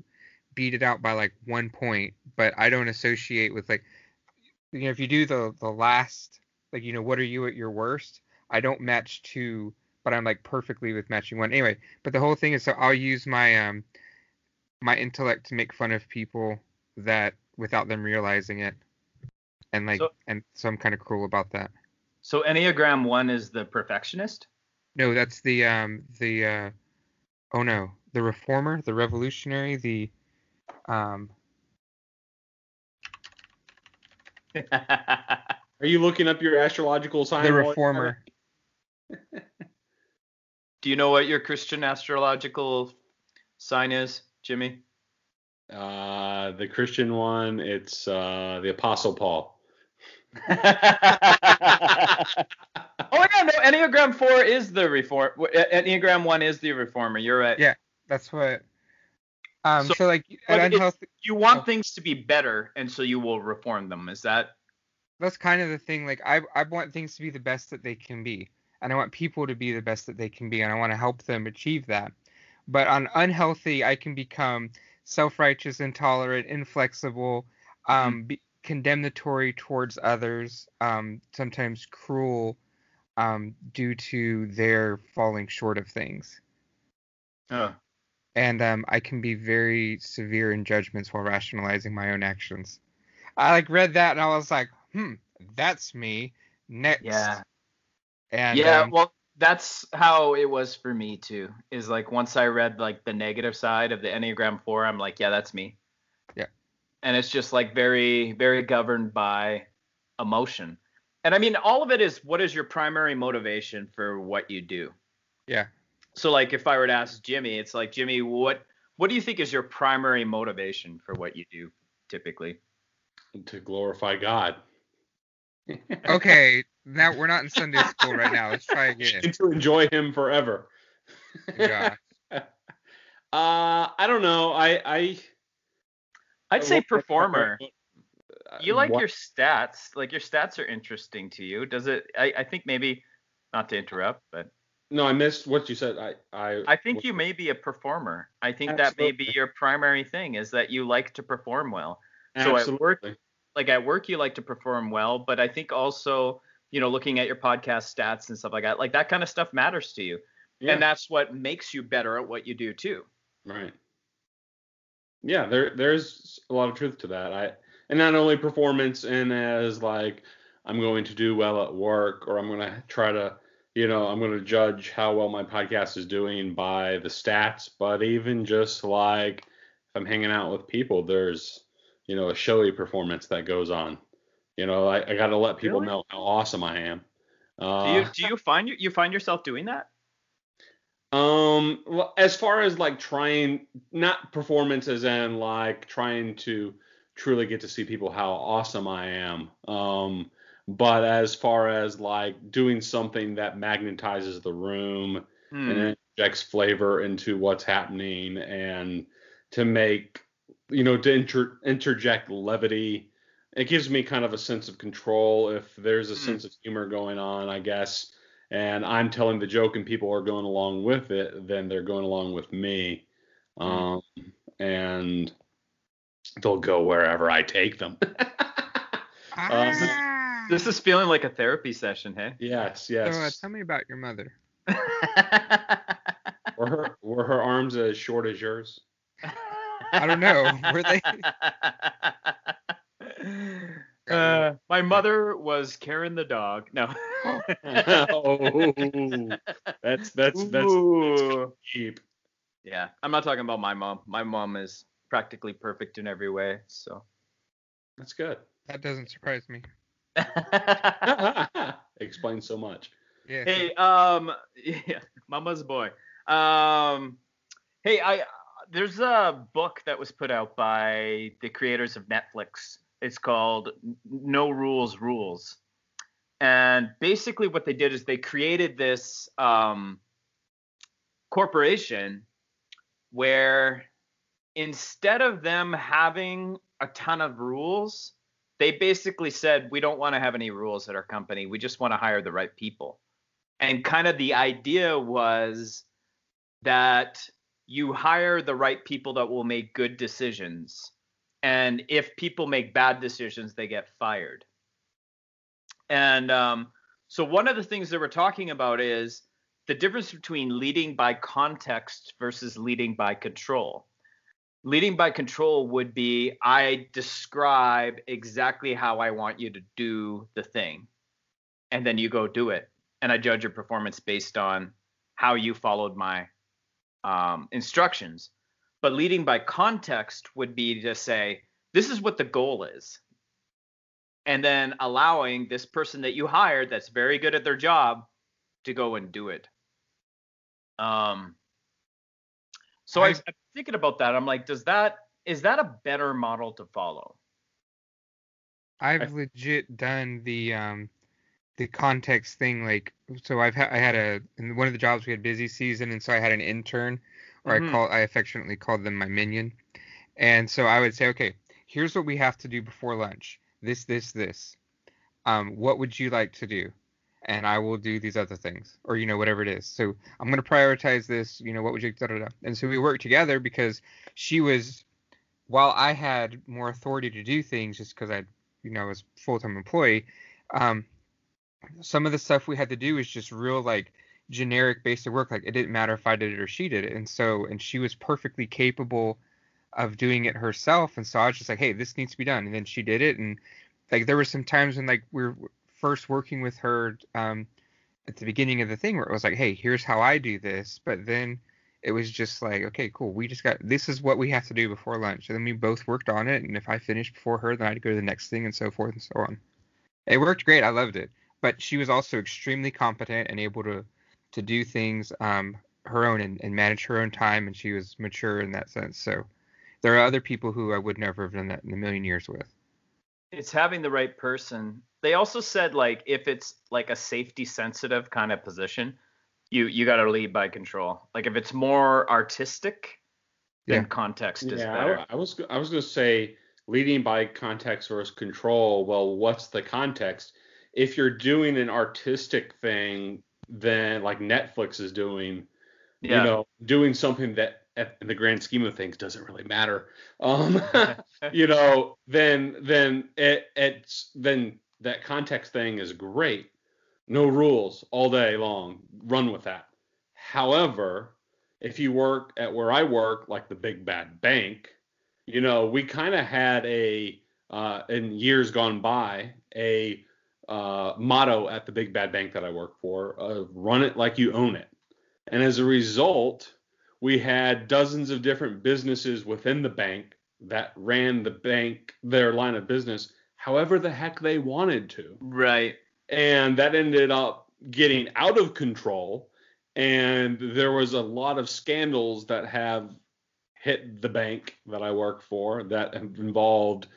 beat it out by like one point, but I don't associate with like you know if you do the the last like you know what are you at your worst? I don't match two but I'm like perfectly with matching one. Anyway but the whole thing is so I'll use my um my intellect to make fun of people that without them realizing it and like So- and so I'm kind of cruel about that. So enneagram 1 is the perfectionist? No that's the um the uh oh no the reformer the revolutionary the um, Are you looking up your astrological sign? The reformer. Do you know what your Christian astrological sign is, Jimmy? Uh, the Christian one, it's uh, the Apostle Paul. oh yeah, no. Enneagram four is the reform. Enneagram one is the reformer. You're right. Yeah, that's what um. So- So, like but at it's- unhealthy. You want Oh. things to be better, and so you will reform them. Is that? That's kind of the thing. Like I I want things to be the best that they can be, and I want people to be the best that they can be, and I want to help them achieve that. But on unhealthy, I can become self-righteous, intolerant, inflexible, um, be, condemnatory towards others, um, sometimes cruel, um, due to their falling short of things. Oh. And um, I can be very severe in judgments while rationalizing my own actions. I like read that and I was like, hmm, that's me. Next. Yeah. And yeah. um, well, that's how it was for me too. Is like once I read like the negative side of the Enneagram four, I'm like, yeah, that's me. Yeah. And it's just like very, very governed by emotion. And I mean, all of it is what is your primary motivation for what you do? yeah. So like if I were to ask Jimmy, it's like Jimmy, what what do you think is your primary motivation for what you do typically? to glorify God. Okay. Now we're not in Sunday school right now. Let's try again. and to enjoy Him forever. Yeah. Uh, I don't know. I I I'd say what- what- performer. You like what- your stats. Like your stats are interesting to you. Does it I, I think maybe not to interrupt, but No, I missed what you said. I I I think you may be a performer. I think that may be your primary thing is that you like to perform well. so at work- absolutely. like at work you like to perform well, but I think also, you know, looking at your podcast stats and stuff like that, like that kind of stuff matters to you. Yeah, And that's what makes you better at what you do too. right. Yeah, there there's a lot of truth to that. I and not only performance and as like I'm going to do well at work or I'm going to try to you know, I'm going to judge how well my podcast is doing by the stats, but even just like if I'm hanging out with people, there's, you know, a showy performance that goes on. You know, I, I got to let people Really? know how awesome I am. Do Uh, you do you find you, you find yourself doing that? Um, well, as far as like trying, not performances and like trying to truly get to see people how awesome I am. Um, but as far as like doing something that magnetizes the room Hmm. and injects flavor into what's happening and to make, you know, to inter- interject levity. It gives me kind of a sense of control if there's a Hmm. sense of humor going on, I guess and I'm telling the joke and people are going along with it, then they're going along with me. Um, and they'll go wherever I take them. Ah. This is feeling like a therapy session, hey? yes, So, uh, yes. tell me about your mother. were her were her arms as short as yours? I don't know. Were they? Uh, my mother was Karen the dog. No. oh, that's that's that's Ooh. deep. Yeah, I'm not talking about my mom. My mom is practically perfect in every way. So. That's good. That doesn't surprise me. Explains so much. Yeah. hey, um, yeah, mama's boy. Um, hey, I there's a book that was put out by the creators of Netflix. It's called No Rules Rules. And basically what they did is they created this um, corporation where instead of them having a ton of rules, they basically said, we don't want to have any rules at our company. We just want to hire the right people. And kind of the idea was that you hire the right people that will make good decisions. And if people make bad decisions, they get fired. And um, so one of the things that we're talking about is the difference between leading by context versus leading by control. Leading by control would be I describe exactly how I want you to do the thing, and then you go do it. And I judge your performance based on how you followed my um, instructions. But leading by context would be to say, this is what the goal is. and then allowing this person that you hired that's very good at their job to go and do it. Um, so I, I- I'm thinking about that. I'm like, does that is that a better model to follow? I've legit done the um the context thing like so I've ha- I had a in one of the jobs we had busy season and so I had an intern or Mhm. I call I affectionately called them my minion. And so I would say, okay, here's what we have to do before lunch. This, this, this. Um, what would you like to do? And I will do these other things, or you know, whatever it is. So I'm gonna prioritize this. You know, what would you? Da, da, da. And so we worked together because she was, while I had more authority to do things, just because I, you know, was full time employee. Um, some of the stuff we had to do was just real like generic basic work. Like it didn't matter if I did it or she did it. And so, and she was perfectly capable of doing it herself. And so I was just like, hey, this needs to be done. And then she did it. And like there were some times when like we are first working with her um, at the beginning of the thing where it was like, hey, here's how I do this. But then it was just like, okay, cool. We just got this is what we have to do before lunch. And then we both worked on it. And if I finished before her, then I'd go to the next thing and so forth and so on. It worked great. I loved it. But she was also extremely competent and able to to do things um, her own and, and manage her own time. And she was mature in that sense. So there are other people who I would never have done that in a million years with. It's having the right person. They also said like if it's like a safety sensitive kind of position, you you got to lead by control. Like if it's more artistic, then Yeah. context is yeah, better. I, I was I was gonna say leading by context versus control. Well, what's the context? If you're doing an artistic thing, then like Netflix is doing, yeah. you know, doing something that in the grand scheme of things doesn't really matter. Um, you know, then then it, it's then that context thing is great. No rules all day long. Run with that. However, if you work at where I work, like the big bad bank, you know, we kind of had a uh, in years gone by a uh, motto at the big bad bank that I work for: uh, "Run it like you own it." And as a result, we had dozens of different businesses within the bank that ran the bank their line of business however the heck they wanted to right. and that ended up getting out of control and there was a lot of scandals that have hit the bank that I work for that have involved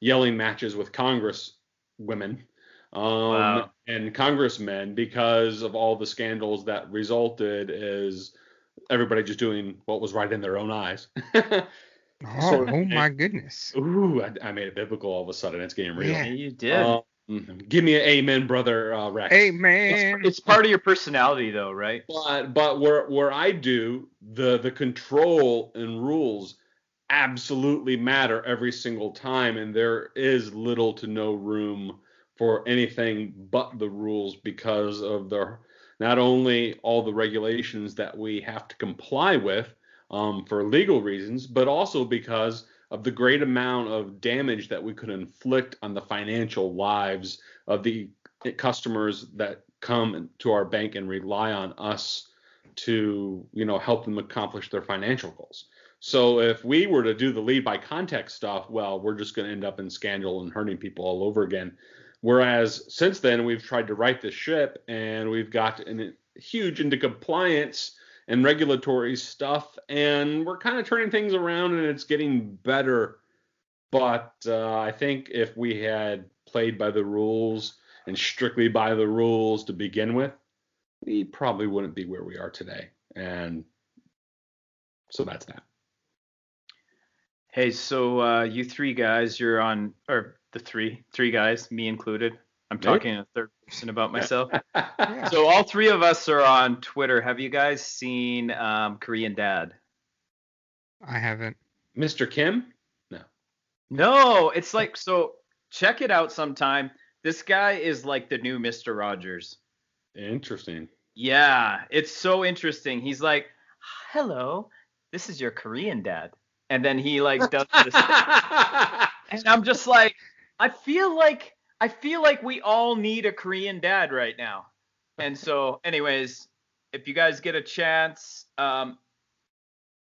yelling matches with Congress women um, Wow. and congressmen because of all the scandals that resulted is everybody just doing what was right in their own eyes. Oh, Sort of oh my goodness. Ooh, I, I made it biblical all of a sudden. It's getting real. Yeah. Yeah, you did. Um, give me an amen, brother uh, Rex. Hey man. it's part of your personality though, right? But but where where I do the the control and rules absolutely matter every single time, and there is little to no room for anything but the rules because of the not only all the regulations that we have to comply with um, for legal reasons, but also because of the great amount of damage that we could inflict on the financial lives of the customers that come to our bank and rely on us to you know help them accomplish their financial goals. So if we were to do the lead by context stuff well we're just going to end up in scandal and hurting people all over again. Whereas since then we've tried to right the ship and we've got in, huge into compliance and regulatory stuff and we're kind of turning things around and it's getting better but uh, i think if we had played by the rules and strictly by the rules to begin with, we probably wouldn't be where we are today. And so that's that. Hey, so uh, you three guys, you're on, or the three, three guys, me included. I'm talking in a third person about myself. Yeah. so all three of us are on Twitter. Have you guys seen um, Korean Dad? I haven't. Mr. Kim? No. No, it's like so. Check it out sometime. This guy is like the new Mr. Rogers. Interesting. Yeah, it's so interesting. He's like, "Hello, this is your Korean dad," and then he like does this, and I'm just like, I feel like I feel like we all need a Korean dad right now. And so, anyways, if you guys get a chance, um,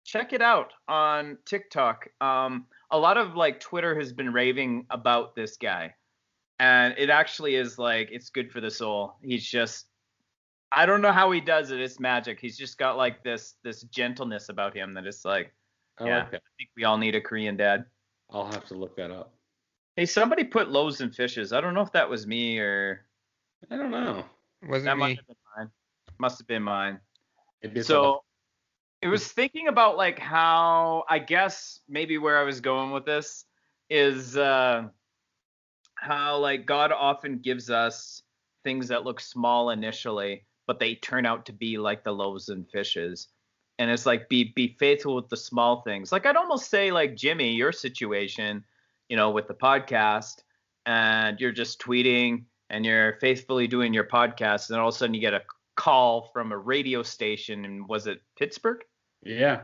check it out on TikTok. Um, a lot of like Twitter has been raving about this guy. and it actually is like it's good for the soul. He's just I don't know how he does it. It's magic. He's just got like this this gentleness about him that it's like I yeah. like. I think we all need a Korean dad. I'll have to look that up. Hey, somebody put loaves and fishes. I don't know if that was me or I don't know. Wasn't that might me. have been mine. Must have been mine. Maybe it's so it was thinking about like how I guess maybe where I was going with this is uh how like God often gives us things that look small initially, but they turn out to be like the loaves and fishes. And it's like be be faithful with the small things. Like I'd almost say like Jimmy, your situation, you know, with the podcast, and you're just tweeting and you're faithfully doing your podcast, and all of a sudden you get a call from a radio station and was it Pittsburgh? yeah.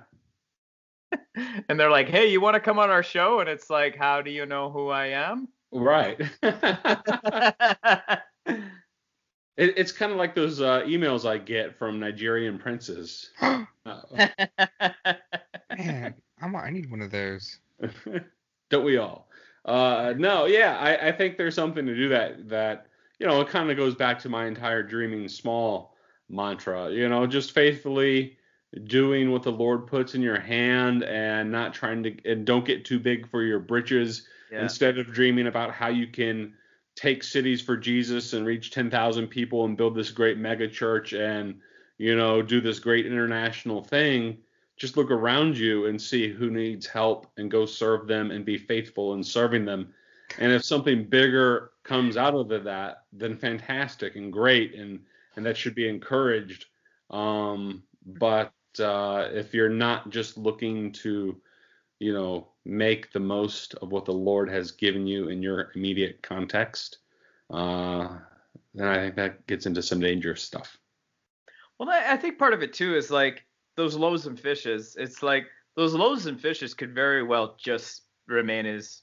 and they're like, "Hey, you want to come on our show?" And it's like, "How do you know who I am?" Right. It, it's kind of like those uh, emails I get from Nigerian princes. Man, I'm, I need one of those. don't we all? Uh, no, yeah, I, I think there's something to do that. That you know, it kind of goes back to my entire dreaming small mantra. You know, just faithfully doing what the Lord puts in your hand, and not trying to, and don't get too big for your britches. yeah. Instead of dreaming about how you can take cities for Jesus and reach 10,000 people and build this great mega church and you know do this great international thing just look around you and see who needs help and go serve them and be faithful in serving them. And if something bigger comes out of that then fantastic and great and and that should be encouraged. Um but uh if you're not just looking to you know make the most of what the lord has given you in your immediate context uh then i think that gets into some dangerous stuff. Well, I I think part of it too is like those loaves and fishes. It's like those loaves and fishes could very well just remain as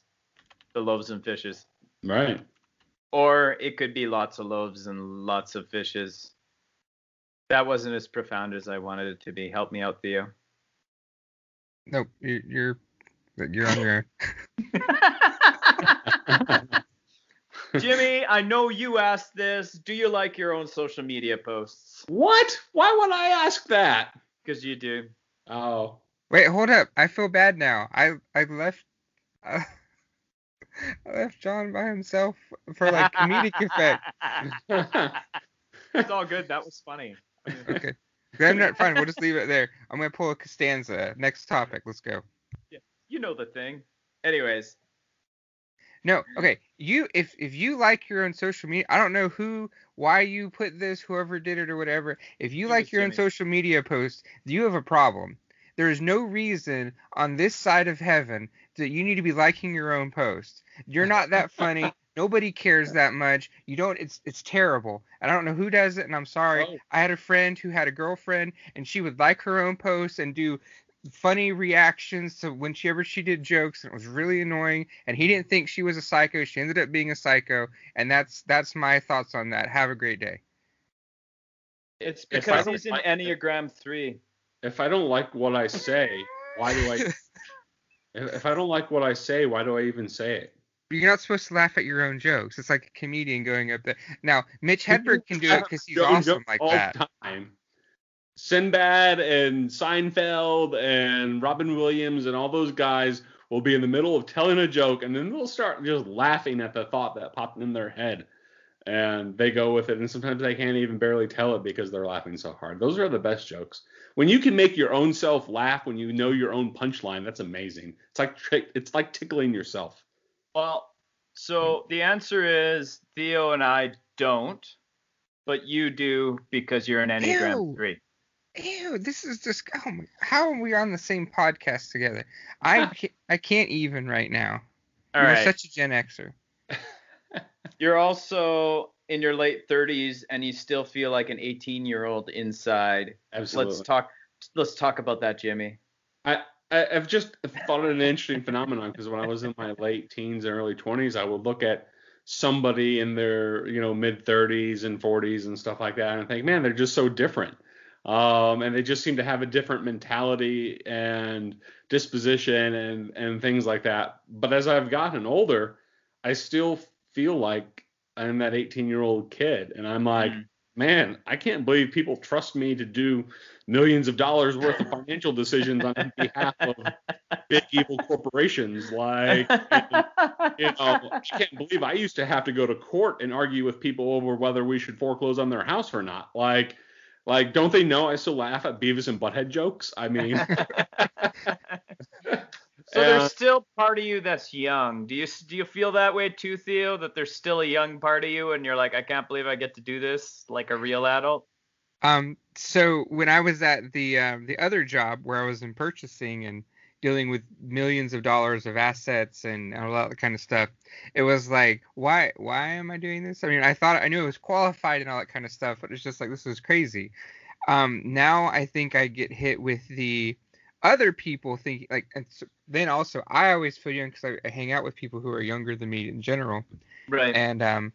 the loaves and fishes, right or it could be lots of loaves and lots of fishes. That wasn't as profound as I wanted it to be. Help me out, Theo. Nope, you're you're, you're on your own. Jimmy, I know you asked this. Do you like your own social media posts? what why would i ask that Because you do. oh Wait, hold up. I feel bad now. I I left uh, I left John by himself for like comedic effect. it's all good. That was funny. Okay. Then not fine. We'll just leave it there. I'm gonna pull a Costanza. Next topic. Let's go. Yeah, you know the thing. Anyways, No, okay. You if if you like your own social media, I don't know who, why you put this, whoever did it or whatever. If you It like your own social media posts, you have a problem. There is no reason on this side of heaven that you need to be liking your own posts. You're not that funny. Nobody cares that much. You don't. It's it's terrible. And I don't know who does it. And I'm sorry. Oh. I had a friend who had a girlfriend, and she would like her own posts and do funny reactions to whenever she did jokes and it was really annoying and he didn't think she was a psycho she ended up being a psycho and that's that's my thoughts on that. Have a great day. It's because he's in like Enneagram 3. if i don't like what i say why do i if if i don't like what i say why do i even say it? You're not supposed to laugh at your own jokes. It's like a comedian going up there. Now mitch hedberg can do it because he's awesome like that the time. Sinbad and Seinfeld and Robin Williams and all those guys will be in the middle of telling a joke and then they'll start just laughing at the thought that popped in their head and they go with it and sometimes they can't even barely tell it because they're laughing so hard. Those are the best jokes. When you can make your own self laugh when you know your own punchline, that's amazing. It's like tri- it's like tickling yourself. Well, so the answer is Theo and I don't, but you do because you're an Enneagram Ew. 3. Ew, this is just oh my, how are we on the same podcast together? I can't, I can't even right now. All You're right. such a Gen Xer. You're also in your late 30s and you still feel like an 18 year old inside. Absolutely. Let's talk. Let's talk about that, Jimmy. I, I I've just thought it an interesting phenomenon because when I was in my late teens and early 20s, I would look at somebody in their you know mid 30s and 40s and stuff like that, and I think, man, they're just so different. Um, and they just seem to have a different mentality and disposition and and things like that. But as I've gotten older, I still feel like I'm that 18 year old kid, and I'm like, Mm. man, I can't believe people trust me to do millions of dollars worth of financial decisions on behalf of big evil corporations. Like, you know, I can't believe I used to have to go to court and argue with people over whether we should foreclose on their house or not. Like, like, don't they know I still laugh at Beavis and Butthead jokes? I mean, So Uh, there's still part of you that's young. Do you do you feel that way too, Theo? That there's still a young part of you, and you're like, I can't believe I get to do this like a real adult. Um, so when I was at the um, the other job where I was in purchasing and dealing with millions of dollars of assets and all that kind of stuff, it was like, why why am I doing this? I mean, I thought I knew it was qualified and all that kind of stuff, but it's just like this is crazy. Um, now I think I get hit with the other people thinking like, and so, then also I always feel young because I, I hang out with people who are younger than me in general Right. and um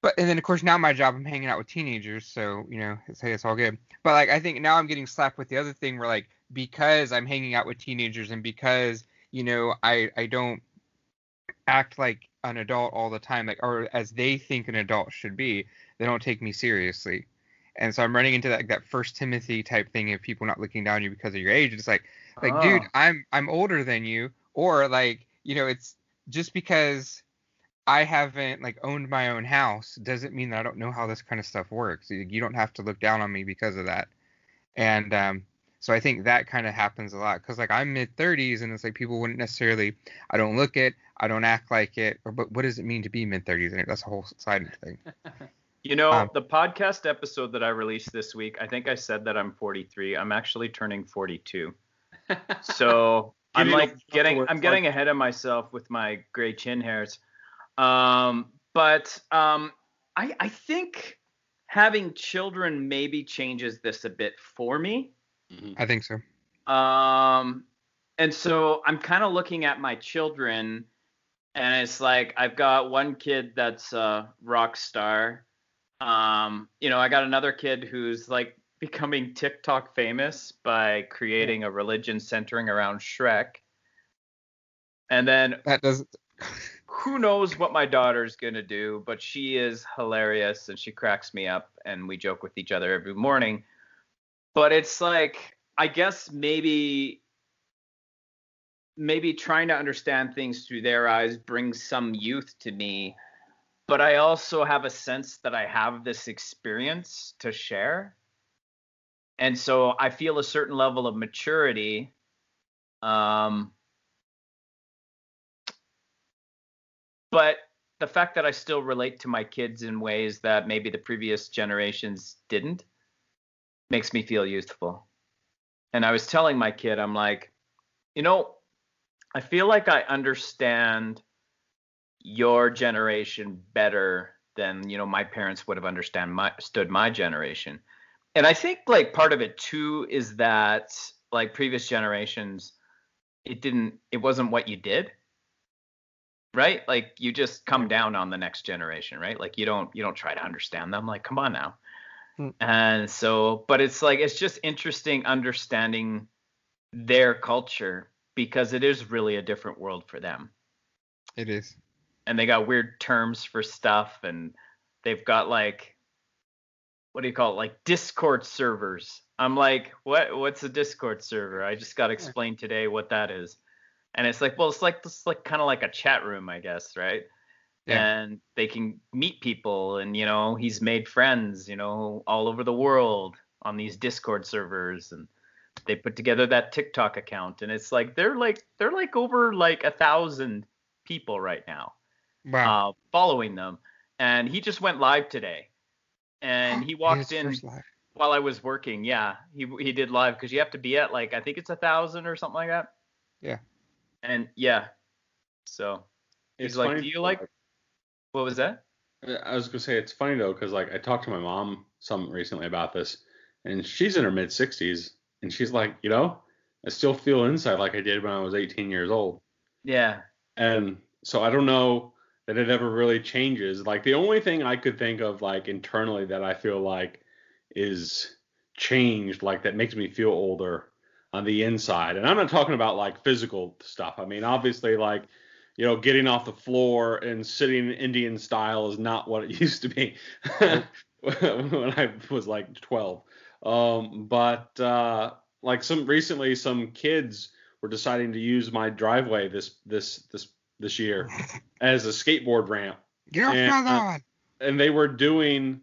but and then of course now my job i'm hanging out with teenagers so you know it's, hey, it's all good but like i think now i'm getting slapped with the other thing where like because i'm hanging out with teenagers and because you know i i don't act like an adult all the time like or as they think an adult should be they don't take me seriously. And so i'm running into that that first timothy type thing of people not looking down on you because of your age. It's like like dude Oh. i'm i'm older than you. Or like you know it's just because i haven't like owned my own house doesn't mean that i don't know how this kind of stuff works. You don't have to look down on me because of that. And um so i think that kind of happens a lot because like i'm mid 30s and it's like people wouldn't necessarily i don't look it i don't act like it or but what does it mean to be mid 30s and that's a whole side thing You know, Um, the podcast episode that I released this week, I think I said that I'm 43. I'm actually turning 42. So I'm like old enough to getting I'm getting ahead of myself with my gray chin hairs. Um, but um, I I think having children maybe changes this a bit for me. Mhm. i think so Um, and so I'm kind of looking at my children, and it's like I've got one kid that's a rock star. Um, you know, I got another kid who's like becoming TikTok famous by creating a religion centering around Shrek. And then that doesn't who knows what my daughter's gonna do, but she is hilarious and she cracks me up and we joke with each other every morning. But it's like I guess maybe maybe trying to understand things through their eyes brings some youth to me. But I also have a sense that I have this experience to share. And so I feel a certain level of maturity. Um, but the fact that I still relate to my kids in ways that maybe the previous generations didn't makes me feel youthful. And I was telling my kid, I'm like, you know, I feel like I understand your generation better than you know my parents would have understand my stood my generation. And I think like part of it too is that like previous generations, it didn't it wasn't what you did right like you just come down on the next generation right like you don't you don't try to understand them like come on now. Mm. and so but it's like it's just interesting understanding their culture because it is really a different world for them. It is. And they got weird terms for stuff and they've got like what do you call it? Like discord servers. I'm like what what's a discord server? I just got explained today what that is. And it's like well it's like it's like kind of like a chat room i guess right Yeah. and they can meet people and you know he's made friends you know all over the world on these discord servers and they put together that tiktok account and it's like they're like they're like over like a thousand people right now wow uh, following them. And he just went live today. And he walked His in while I was working. Yeah, he he did live because you have to be at like I think it's a thousand or something like that. Yeah. And yeah, so he's It's like, do you though, like? What was that? Uh, I was gonna say it's funny though, because like I talked to my mom some recently about this, and she's in her mid 60s, and she's like, you know, I still feel inside like I did when I was 18 years old, Yeah. and so I don't know that it ever really changes. Like the only thing I could think of like internally that I feel like is changed, like that makes me feel older on the inside, and I'm not talking about like physical stuff. I mean, obviously, like you know, getting off the floor and sitting Indian style is not what it used to be when I was like 12. Um, but uh, like some recently, some kids were deciding to use my driveway this this this this year as a skateboard ramp. Get off And, my uh, and they were doing,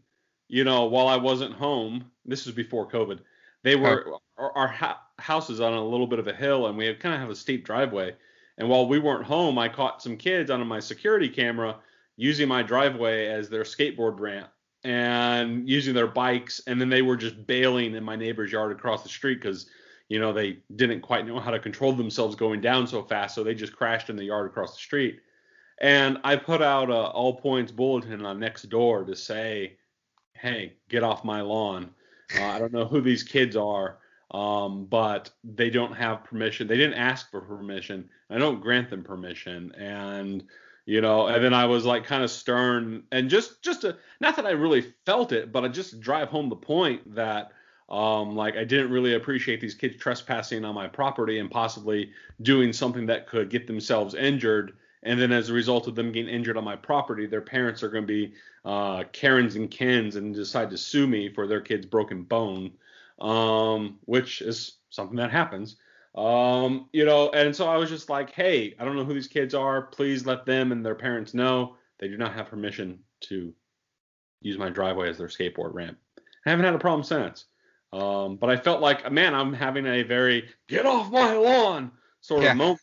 you know, while I wasn't home. This was before COVID. They were our, our ha- house is on a little bit of a hill, and we kind of have a steep driveway. And while we weren't home, I caught some kids on my security camera using my driveway as their skateboard ramp and using their bikes, and then they were just bailing in my neighbor's yard across the street because. You know, they didn't quite know how to control themselves going down so fast, so they just crashed in the yard across the street. And I put out a all points bulletin on next door to say, "Hey, get off my lawn." Uh, I don't know who these kids are, um, but they don't have permission. They didn't ask for permission. I don't grant them permission, and you know. And then I was like kind of stern and just just to not that I really felt it, but I just drive home the point that. Um, like I didn't really appreciate these kids trespassing on my property and possibly doing something that could get themselves injured and then as a result of them getting injured on my property, their parents are going to be uh, Karens and Kens and decide to sue me for their kid's broken bone, um, which is something that happens. Um, you know, and so I was just like, hey, I don't know who these kids are. Please let them and their parents know they do not have permission to use my driveway as their skateboard ramp. I haven't had a problem since. Um, but I felt like, man, I'm having a very get off my lawn sort Yeah. of moment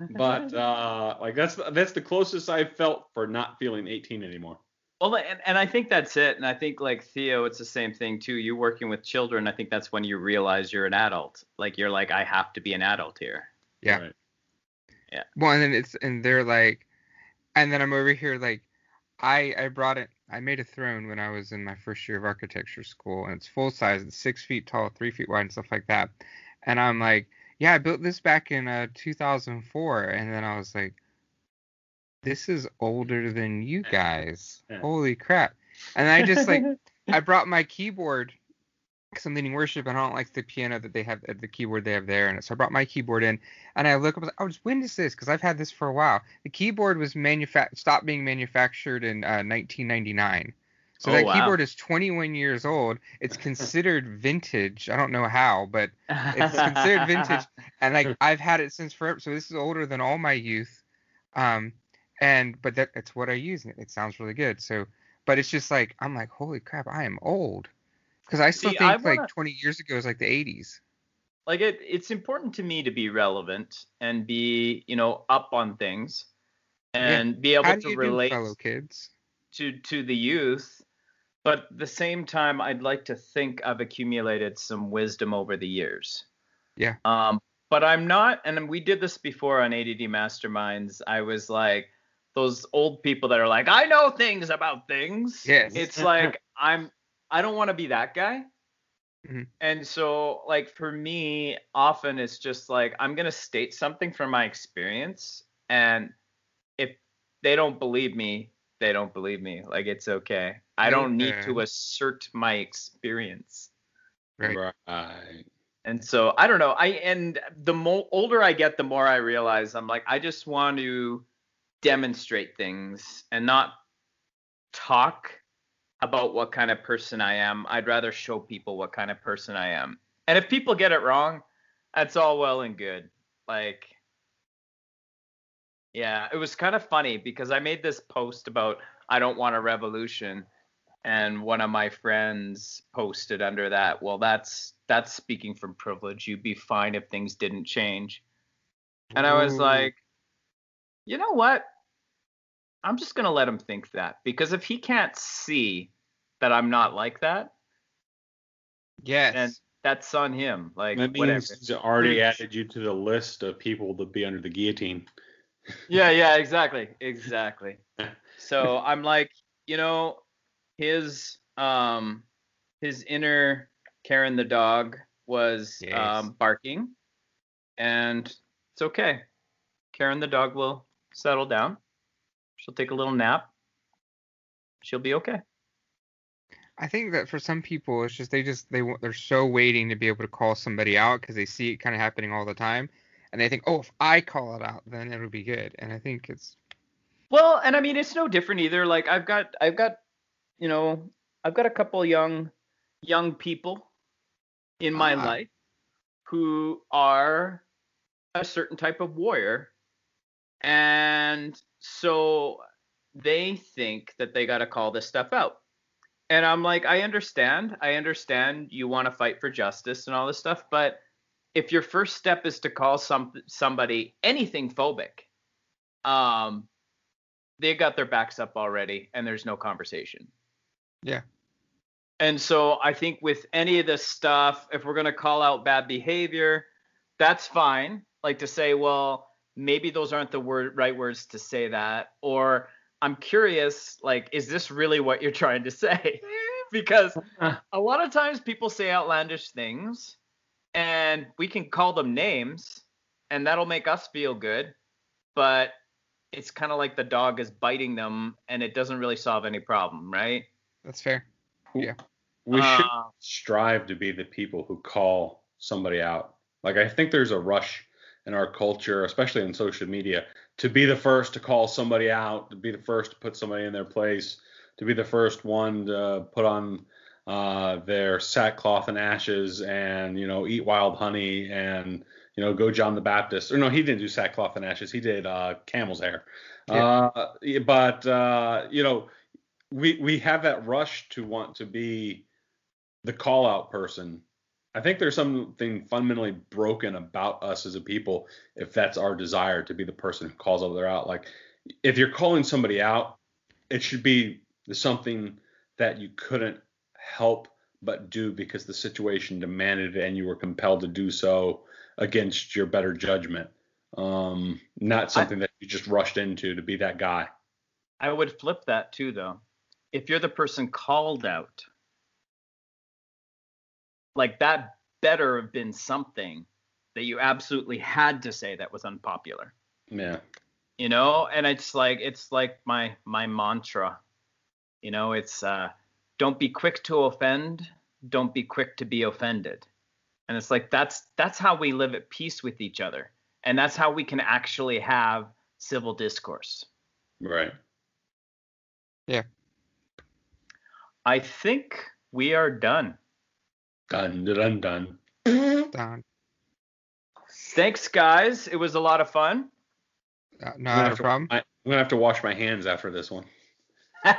but uh like that's that's the closest I felt for not feeling 18 anymore. Well, and, and I think that's it. And I think like Theo, it's the same thing too. You working with children, I think that's when you realize you're an adult. Like you're like, I have to be an adult here. Yeah. Right. Well, and then it's and they're like, and then I'm over here like, I I brought it. I made a throne when I was in my first year of architecture school, and it's full size. It's six feet tall, three feet wide, and stuff like that. And I'm like, yeah, I built this back in uh, 2004, and then I was like, this is older than you guys. Holy crap! And I just like, I brought my keyboard because I'm leading worship and I don't like the piano that they have, uh, the keyboard they have there. And so I brought my keyboard in and I look up, I was, when is this? Because I've had this for a while. The keyboard was manufa- stopped being manufactured in uh, 1999. So Oh, that wow. keyboard is 21 years old. It's considered vintage. I don't know how, but it's considered vintage and like I've had it since forever. So this is older than all my youth. Um, and but that it's what I use. and It, sounds really good. So, but it's just like I'm like, holy crap, I am old. Because I still See, think I like wanna- 20 years ago is like the 80s. like it, it's important to me to be relevant and be, you know, up on things and be able How to relate fellow kids? to to the youth. But at the same time, I'd like to think I've accumulated some wisdom over the years. Yeah. Um, but I'm not, and we did this before on ADD Masterminds. I was like those old people that are like, I know things about things. Yes. It's like I'm, I don't want to be that guy. Mhm. And so, like for me, often it's just like I'm gonna state something from my experience, and if they don't believe me, they don't believe me. Like it's okay. I don't need to assert my experience. Right. Right. And so I don't know. I and the mo- older I get, the more I realize I'm like I just want to demonstrate things and not talk about what kind of person I am. I'd rather show people what kind of person I am. And if people get it wrong, that's all well and good. Like yeah, it was kind of funny because I made this post about I don't want a revolution and one of my friends posted under that, well that's that's speaking from privilege. You'd be fine if things didn't change. And I was like, you know what? I'm just going to let him think that because if he can't see that I'm not like that, yes. and that's on him. Like That whatever. means he's already added you to the list of people to be under the guillotine. yeah, yeah, exactly, exactly. So I'm like, you know, his um his inner Karen the dog was Yes. um barking, and it's okay. Karen the dog will settle down. She'll take a little nap. She'll be okay. I think that for some people, it's just they just they they're so waiting to be able to call somebody out because they see it kind of happening all the time, and they think, oh, if I call it out, then it'll be good. And I think it's Well, and I mean it's no different either. Like I've got I've got you know, I've got a couple young young people in my Ah. life who are a certain type of warrior. And so they think that they got to call this stuff out. And I'm like, I understand. I understand you want to fight for justice and all this stuff, but if your first step is to call some somebody anything phobic, um, they got their backs up already, and there's no conversation. Yeah. And so I think with any of this stuff, if we're gonna call out bad behavior, that's fine. Like to say, well, maybe those aren't the word right words to say that, or I'm curious, like, is this really what you're trying to say? because a lot of times people say outlandish things and we can call them names and that'll make us feel good but it's kind of like the dog is biting them and it doesn't really solve any problem right that's fair. Yeah. We should Uh, strive to be the people who call somebody out. Like I think there's a rush in our culture, especially in social media, to be the first to call somebody out, to be the first to put somebody in their place, to be the first one to put on uh, their sackcloth and ashes and you know eat wild honey and you know go John the Baptist. Or no, he didn't do sackcloth and ashes. He did uh, camel's hair. Yeah. Uh, but uh, you know we we have that rush to want to be the call out person. I think there's something fundamentally broken about us as a people if that's our desire to be the person who calls other out. Like if you're calling somebody out, it should be something that you couldn't help but do because the situation demanded it and you were compelled to do so against your better judgment. Um, not something that you just rushed into to be that guy. i would flip that too though if you're the person called out like that better have been something that you absolutely had to say that was unpopular. Yeah. you know? And it's like it's like my my mantra. You know it's uh don't be quick to offend don't be quick to be offended. And it's like that's that's how we live at peace with each other. And that's how we can actually have civil discourse. Right. Yeah. I think we are done Dun dun dun. Don. thanks guys it was a lot of fun Uh, I'm gonna not a have to- problem. I, I'm gonna have to wash my hands after this one. i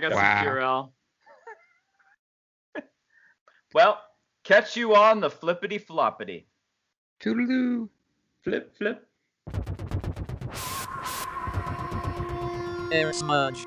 got Wow. some purell well catch you on the flippity floppity Toodaloo. Flip flip. Air Smudge.